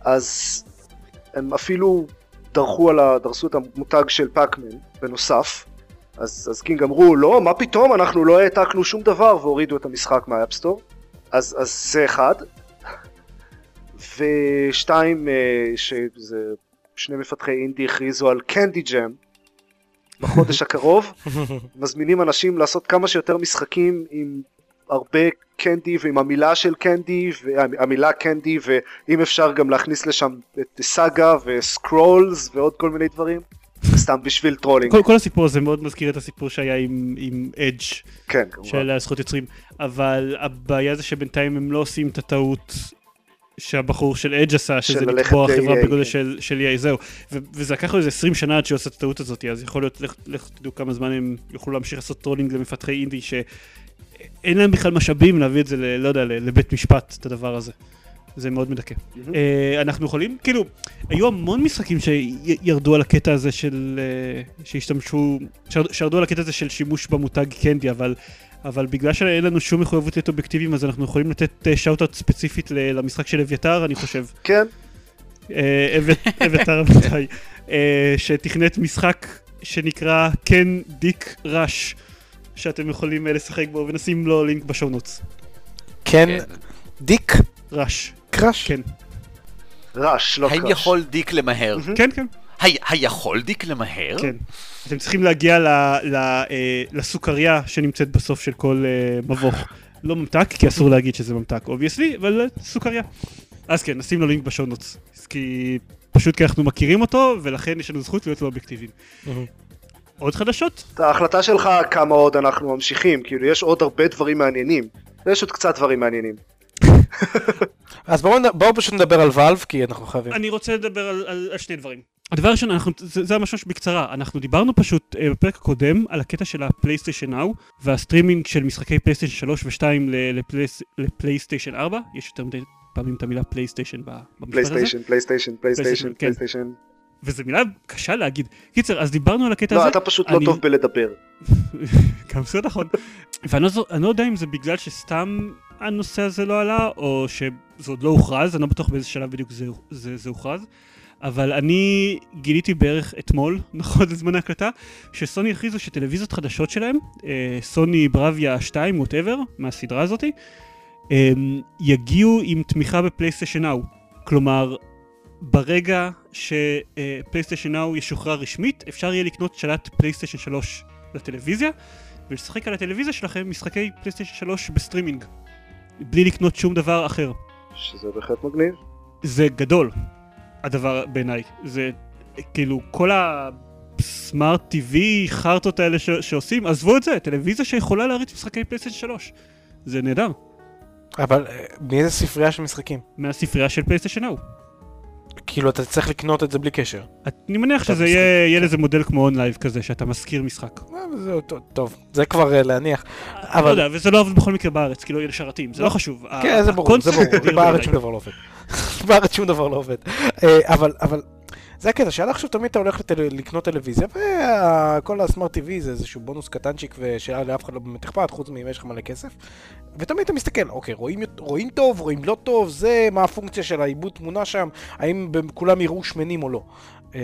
אז הם אפילו דרכו על ה... דרסו את המותג של Pac-Man בנוסף אז, אז King אמרו לא מה פתאום? אנחנו לא העתקנו שום דבר והורידו את המשחק מה App Store אז, אז זה אחד. ושתיים אה, שזה שני מפתחי אינדי הכריזו על Candy Jam בחודש הקרוב מזמינים אנשים לעשות כמה שיותר משחקים עם הרבה candy ועם המילה של candy והמילה candy ואם אפשר גם להכניס לשם את סאגה ו Scrolls ועוד כל מיני דברים סתם בשביל trolling כל, כל הסיפור הזה מאוד מזכיר את הסיפור שהיה עם, עם Edge כן כמובן של הזכות יוצרים, אבל הבעיה זה שבינתיים הם לא עושים את הטעות שהבחור של Edge עשה, שזה לתבוע חברה ל-EA, בגודל כן. של, של EA, זהו. ו- וזה לקח לו איזה 20 שנה עד שהוא עשה את הטעות הזאת, אז יכול להיות, לך, לך תדעו כמה זמן הם יוכלו להמשיך לעשות trolling למפתחי אינדי, שאין להם בכלל משאבים להביא את זה, ל, לא יודע, לבית משפט, את הדבר הזה. זה מאוד מדכא. מהמם. אה, אנחנו יכולים, כאילו, היו המון משחקים שירדו על הקטע הזה של, אה, שהשתמשו, שירדו על הקטע הזה של שימוש במותג candy, אבל, אבל בגלל שאין לנו שום מחויבות להיות אובייקטיביים, אז אנחנו יכולים לתת shout-out ספציפית ל- למשחק של אביתר, אני חושב. כן אה, אבית- אביתר אביתי, אה, שתכנת משחק שנקרא Can Dick Rush, שאתם יכולים אה, לשחק בו, ונשים לו לינק ב show notes. כן, כן. Dick Rush, Crush. כן. Rush לא האם Crush יכול Dick למהר? כן, כן. הי- היכול Dick למהר? כן. אתם צריכים להגיע ל, ל, אה, לסוכריה שנמצאת בסוף של כל אה, מבוך. לא ממתק, כי אסור להגיד שזה ממתק, obviously, אבל סוכריה. אז כן, נשים לו לינק ב show notes. כי פשוט כי אנחנו מכירים אותו, ולכן יש לנו זכות להיות לא אובייקטיביים. עוד חדשות? ההחלטה שלך כמה עוד אנחנו ממשיכים כאילו יש עוד הרבה דברים מעניינים יש עוד קצת דברים מעניינים אז בואו בואו פשוט נדבר על Valve, כי אנחנו חייבים. אני רוצה לדבר על, על, על שני דברים. הדבר הראשון, אנחנו, זה, זה ממש בקצרה, אנחנו דיברנו פשוט אה, בפרק הקודם על הקטע של הפלייסטיישן נאו והסטרימינג של משחקי פלייסטיישן 3 ו-2 לפלייס, לפלייסטיישן 4, יש יותר מדי פעמים את המילה פלייסטיישן במשפט הזה, פלייסטיישן פלייסטיישן פלייסטיישן. פלייסטיישן וזו מילה קשה להגיד. קיצר, אז דיברנו על הקטע לא הזה, אתה פשוט לא אני- טוב בלדבר גם זה נכון. ואני לא, לא יודע אם זה בגלל שסתם הנושא הזה לא עלה, או שזה עוד לא הוכרז, אני לא בטוח באיזה שלב בדיוק זה, זה, זה הוכרז. אבל אני גיליתי בערך אתמול, נכון לזמן ההקלטה, שסוני הכריזו שטלוויזיות חדשות שלהם, אה, סוני Bravia 2, whatever, מהסדרה הזאתי, אה, יגיעו עם תמיכה ב PlayStation Now. כלומר, ברגע ש PlayStation Now ישוחרר רשמית, אפשר יהיה לקנות שלט פלייסטיישן 3 לטלוויזיה, ולשחק על הטלוויזיה שלכם משחקי פלייסטיישן 3 בסטרימינג, בלי לקנות שום דבר אחר. שזה בהחלט מגניב זה גדול, הדבר בעיניי. זה כאילו כל ה smart TV חרטות האלה ש- שעושים, עזבו את זה, טלוויזיה שיכולה להריץ משחקי פלייסטיישן 3. זה נהדר, אבל אה, מאיזה ספרייה של משחקים? מהספרייה של PlayStation Now. כאילו אתה צריך לקנות את זה בלי קשר. אני מניח שזה משחק, יהיה, יהיה לזה מודל כמו OnLive כזה, שאתה משכיר משחק. אה, זה טוב, זה כבר אה, להניח. אבל... לא יודע, וזה לא עובד בכל מקרה בארץ, כאילו אלה שרתים, זה לא חשוב. כן, זה ברור, זה ברור, אדיר בארץ. שום דבר לא עובד. בארץ שום דבר לא עובד. אה, אבל, אבל, זה הקטע, שעד עכשיו תמיד אתה הולך לטל- לקנות טלוויזיה, וכל הסמארט TV זה איזשהו בונוס קטנצ'יק, ושלאף אחד לא באמת אכפת, חוץ מאם יש לך מלא כסף. ותמיד אתה מסתכל, אוקיי, רואים, רואים טוב, רואים לא טוב, זה מה הפונקציה של העיבוד תמונה שם, האם כולם יראו שמנים או לא. אה,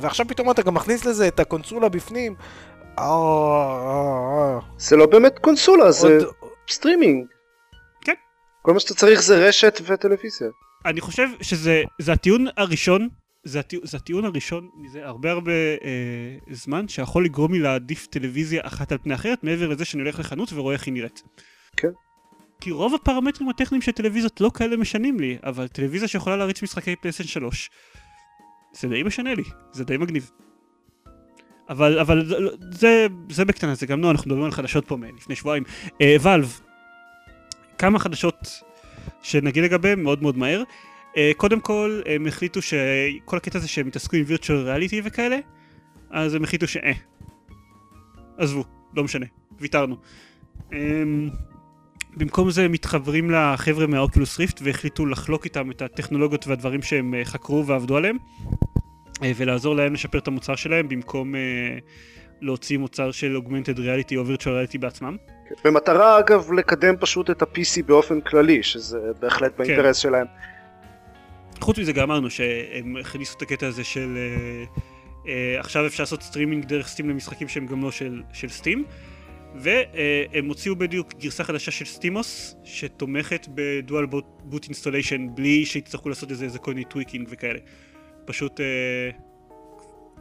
ועכשיו פתאום אתה גם מכניס לזה את הקונסולה בפנים. אה, אה, זה לא באמת קונסולה, זה עוד- סטרימינג. כן. כל מה שאתה צריך זה רשת וטלוויזיה. אני חושב שזה זה הטיעון הראשון, זה, הטיעון, זה הטיעון הראשון מזה הרבה הרבה אה, זמן, שיכול לגרום לי להעדיף טלוויזיה אחת על פני אחרת, מעבר לזה שאני הולך לחנות ורואה איך היא נראית. כן. כי רוב הפרמטרים הטכניים של טלוויזיות לא כאלה משנים לי, אבל טלוויזיה שיכולה להריץ משחקי פלייסטיישן 3, זה די משנה לי, זה די מגניב. אבל, אבל זה, זה, בקטנה, זה גם לא, אנחנו מדברים על חדשות פה מלפני שבועיים. אה, ואלב, כמה חדשות שנגיד לגביהם מאוד מאוד מהר. Uh, קודם כל, הם החליטו שכל הקטע הזה שהם התעסקו עם virtual reality וכאלה, אז הם החליטו שאה. עזבו, לא משנה, ויתרנו. Um, במקום זה הם מתחברים לחבר'ה מהאוקולוס ריפט והחליטו לחלוק איתם את הטכנולוגיות והדברים שהם uh, חקרו ועבדו עליהם, uh, ולעזור להם לשפר את המוצר שלהם במקום להוציא מוצר של augmented reality או virtual reality בעצמם. במטרה אגב לקדם פשוט את ה-PC באופן כללי, שזה בהחלט באינטרס שלהם. חוץ מזה גם אמרנו שהם הכניסו את הקטע הזה של אה, אה, עכשיו אפשר לעשות סטרימינג דרך Steam למשחקים שהם גם לא של, של Steam. והם הוציאו בדיוק גרסה חדשה של SteamOS שתומכת ב dual boot installation בלי שיצטרכו לעשות איזה, איזה כל מיני tweaking וכאלה. פשוט אה,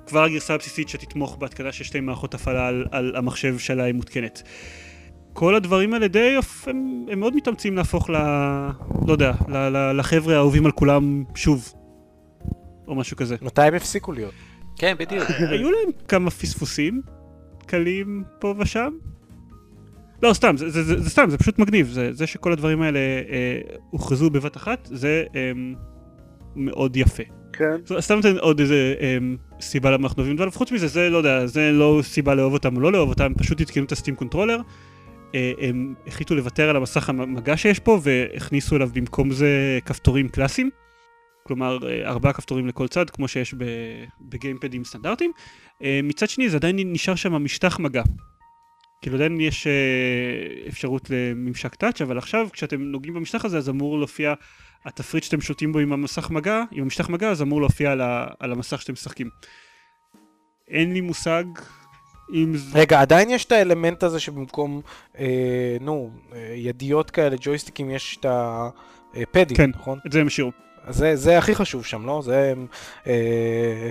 כבר הגרסה הבסיסית שתתמוך בהתקנה של שתי מערכות הפעלה על, על המחשב שלה היא מותקנת כל הדברים האלה די, הם, הם מאוד מתאמצים להפוך ל... לא יודע, ל, ל, לחבר'ה האהובים על כולם שוב. או משהו כזה. מתי הם הפסיקו להיות? כן, בדיוק. היו להם כמה פספוסים קלים פה ושם. לא, סתם, זה, זה, זה, זה סתם, זה פשוט מגניב. זה, זה שכל הדברים האלה אה, הוכרזו בבת אחת, זה אה, מאוד יפה. כן. סתם נותן עוד איזה אה, סיבה למה אנחנו אוהבים דברים. חוץ מזה, זה לא יודע, זה לא סיבה לאהוב אותם או לא לאהוב אותם, פשוט עדכנו את ה Steam Controller. אה, הם החליטו לוותר על המסך המגע שיש פה והכניסו אליו במקום זה כפתורים קלאסיים. כלומר, אה, ארבעה כפתורים לכל צד, כמו שיש בגיימפדים סטנדרטיים. אה, מצד שני, זה עדיין נשאר שם משטח מגע. כאילו עדיין יש אפשרות לממשק טאץ', אבל עכשיו כשאתם נוגעים במשטח הזה, אז אמור להופיע התפריט שאתם שותים בו עם המסך מגע, עם המשטח מגע, אז אמור להופיע על, על המסך שאתם משחקים. אין לי מושג אם זה... רגע, עדיין יש את האלמנט הזה שבמקום, אה, נו, אה, ידיות כאלה, ג'ויסטיקים, יש את הפדים, כן. נכון? את זה הם השאירו. זה, זה הכי חשוב שם, לא? זה... הם, אה,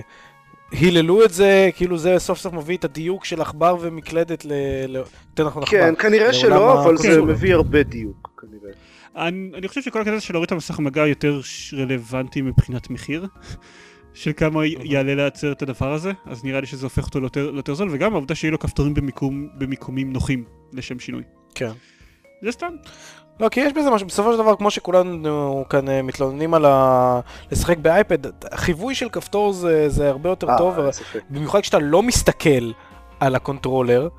היללו את זה, כאילו זה סוף סוף מביא את הדיוק של עכבר ומקלדת ל... ל... יותר נכון עכבר. כן, כנראה שלא, אבל זה. מביא הרבה דיוק, כנראה. אני, אני חושב שכל הקטע של להוריד את המסך המגע יותר רלוונטי מבחינת מחיר. של כמה י- יעלה לייצר את הדבר הזה, אז נראה לי שזה הופך אותו ליותר, ליותר זול, וגם העובדה שיהיו לו כפתורים במיקום, במיקומים נוחים לשם שינוי. כן. זה סתם. לא, כי יש בזה משהו, בסופו של דבר, כמו שכולנו כאן אה, מתלוננים על ה... לשחק באייפד, החיווי של כפתור זה, זה הרבה יותר טוב, אה, ספק. במיוחד כשאתה לא מסתכל על ה controller,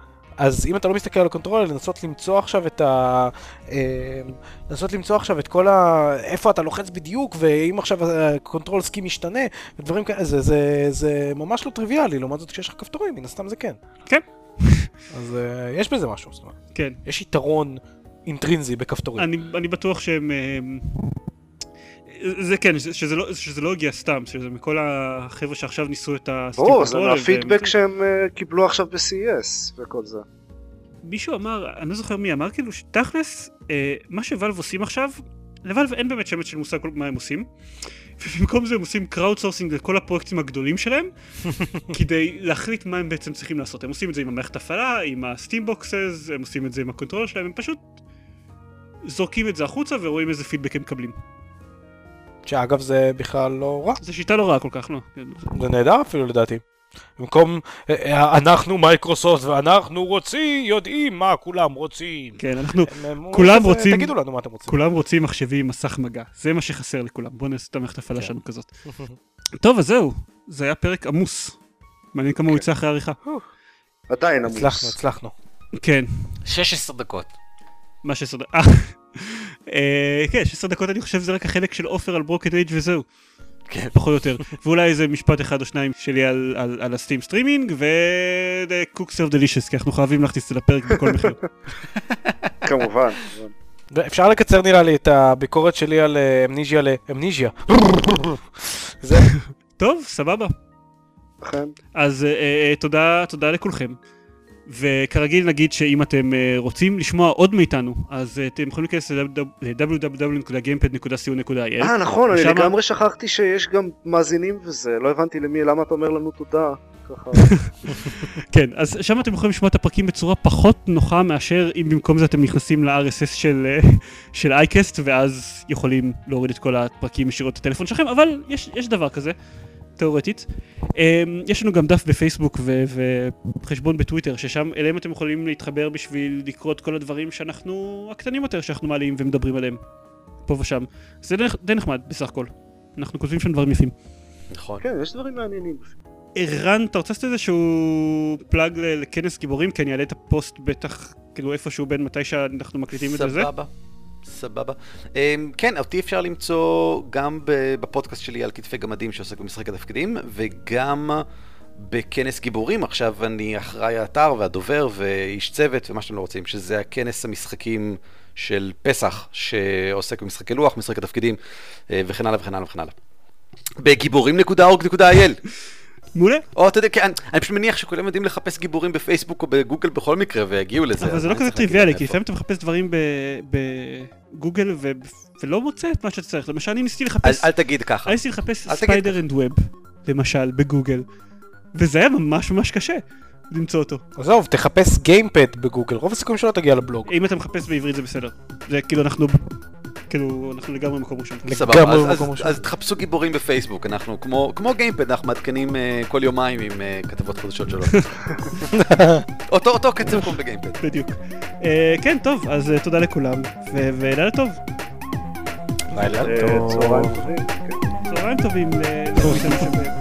אז אם אתה לא מסתכל על ה controller, לנסות למצוא עכשיו את ה... אה, לנסות למצוא עכשיו את כל ה... איפה אתה לוחץ בדיוק, ואם עכשיו ה control scheme משתנה, ודברים כאלה, זה, זה, זה ממש לא טריוויאלי, לעומת זאת כשיש לך כפתורים, מן הסתם זה כן. כן. אז אה, יש בזה משהו, זאת אומרת, כן. יש יתרון אינטרינזי בכפתורים. אני, אני בטוח שהם... זה כן, שזה, לא, שזה לא הגיע סתם, שזה מכל החבר'ה שעכשיו ניסו את ה Steam ברור, זה מהפידבק והם- שהם אה, קיבלו עכשיו ב-CES וכל זה. מישהו אמר, אני לא זוכר מי אמר, כאילו שתכלס, אה, מה ש Valve עושים עכשיו, ל Valve אין באמת שמץ של מושג מה הם עושים. ובמקום זה הם עושים crowdsourcing לכל הפרויקטים הגדולים שלהם, כדי להחליט מה הם בעצם צריכים לעשות. הם עושים את זה עם המערכת הפעלה, עם boxes, הם עושים את זה עם ה controller שלהם, הם פשוט זורקים את זה החוצה ורואים איזה פידבק הם מקבלים. שאגב זה בכלל לא רע, זו שיטה לא רעה כל כך, לא. כן. זה נהדר אפילו לדעתי. במקום אה, אה, אנחנו מייקרוסופט ואנחנו רוצים, יודעים מה כולם רוצים. כן, אנחנו כולם אה, רוצים- תגידו לנו מה אתם רוצים. כולם רוצים מחשבים עם מסך מגע, זה מה שחסר לכולם. בואו נעשה את המערכת הפעלה כן. שלנו כזאת. טוב, אז זהו, זה היה פרק עמוס. מעניין כמה הוא יצא אחרי העריכה. עדיין הצלחנו, עמוס. הצלחנו. כן, 16 דקות. מה 16 דקות. אה, כן, 16 דקות אני חושב זה רק החלק של עופר על Broken Age וזהו. כן. פחות או יותר. ואולי איזה משפט אחד או שניים שלי על, על, על ה Steam streaming, ו-Cook Serve Delicious, כי אנחנו חייבים להכניס את זה לפרק בכל מחיר. כמובן. ואפשר לקצר נראה לי את הביקורת שלי על אה, Amnesia ל Amnesia. זה, טוב, סבבה. אז אה, תודה, תודה לכולכם. וכרגיל נגיד שאם אתם אה, רוצים לשמוע עוד מאיתנו, אז אה, אתם יכולים להיכנס ל-www.gamepad.co.il. אה נכון, אני לגמרי שכחתי שיש גם מאזינים וזה, לא הבנתי למי, למה אתה אומר לנו תודה. כן, אז שם אתם יכולים לשמוע את הפרקים בצורה פחות נוחה מאשר אם במקום זה אתם נכנסים ל-RSS של, אה, של iCast ואז יכולים להוריד את כל הפרקים ישירות לטלפון שלכם, אבל יש, יש דבר כזה, תאורטית. אה, יש לנו גם דף בפייסבוק ו- וחשבון בטוויטר, ששם אליהם אתם יכולים להתחבר בשביל לקרוא את כל הדברים שאנחנו, הקטנים יותר, שאנחנו מעלים ומדברים עליהם, פה ושם. זה די, די נחמד בסך הכל. אנחנו כותבים שם דברים יפים. נכון. כן, יש דברים מעניינים. ערן, אתה רוצה לעשות איזשהו פלאג ל- לכנס גיבורים? כי אני אעלה את הפוסט בטח, כאילו איפשהו בין מתי שאנחנו מקליטים את זה. סבבה. סבבה. אמ, כן, אותי אפשר למצוא גם בפודקאסט שלי על כתפי גמדים שעוסק במשחק התפקידים, וגם בכנס גיבורים. עכשיו אני אחראי האתר והדובר ואיש צוות ומה שאתם לא רוצים, שזה הכנס המשחקים של פסח, שעוסק במשחקי לוח, משחק התפקידים, אה, וכן הלאה וכן הלאה וכן הלאה. בגיבורים.org.il מעולה. או אתה יודע, כן, אני- פשוט מניח שכולם יודעים לחפש גיבורים בפייסבוק או בגוגל בכל מקרה ויגיעו לזה. אבל זה לא כזה טריוויאלי, כי? לפעמים אתה מחפש דברים ב- בגוגל ו- ולא מוצא את מה שאתה צריך. למשל, אני ניסיתי לחפש, אל תגיד ככה. אני ניסיתי לחפש Spider and Web, למשל, בגוגל, וזה היה ממש ממש קשה למצוא אותו. עזוב, תחפש גיימפד בגוגל, רוב הסיכויים שלא תגיע לבלוג. אם אתה מחפש בעברית זה בסדר. זה כאילו אנחנו, כאילו, אנחנו לגמרי מקום ראשון. סבבה, אז- במקום אז- ראשון. אז תחפשו גיבורים בפייסבוק, אנחנו כמו כמו גיימפד, אנחנו מעדכנים אה, כל יומיים עם אה, כתבות חדשות שלו. אותו אותו קצב כמו בגיימפד. בדיוק. אה, כן, טוב, אז תודה לכולם, ו- ולילה טוב. לילה טוב. צהריים טובים. כן. צהריים טובים.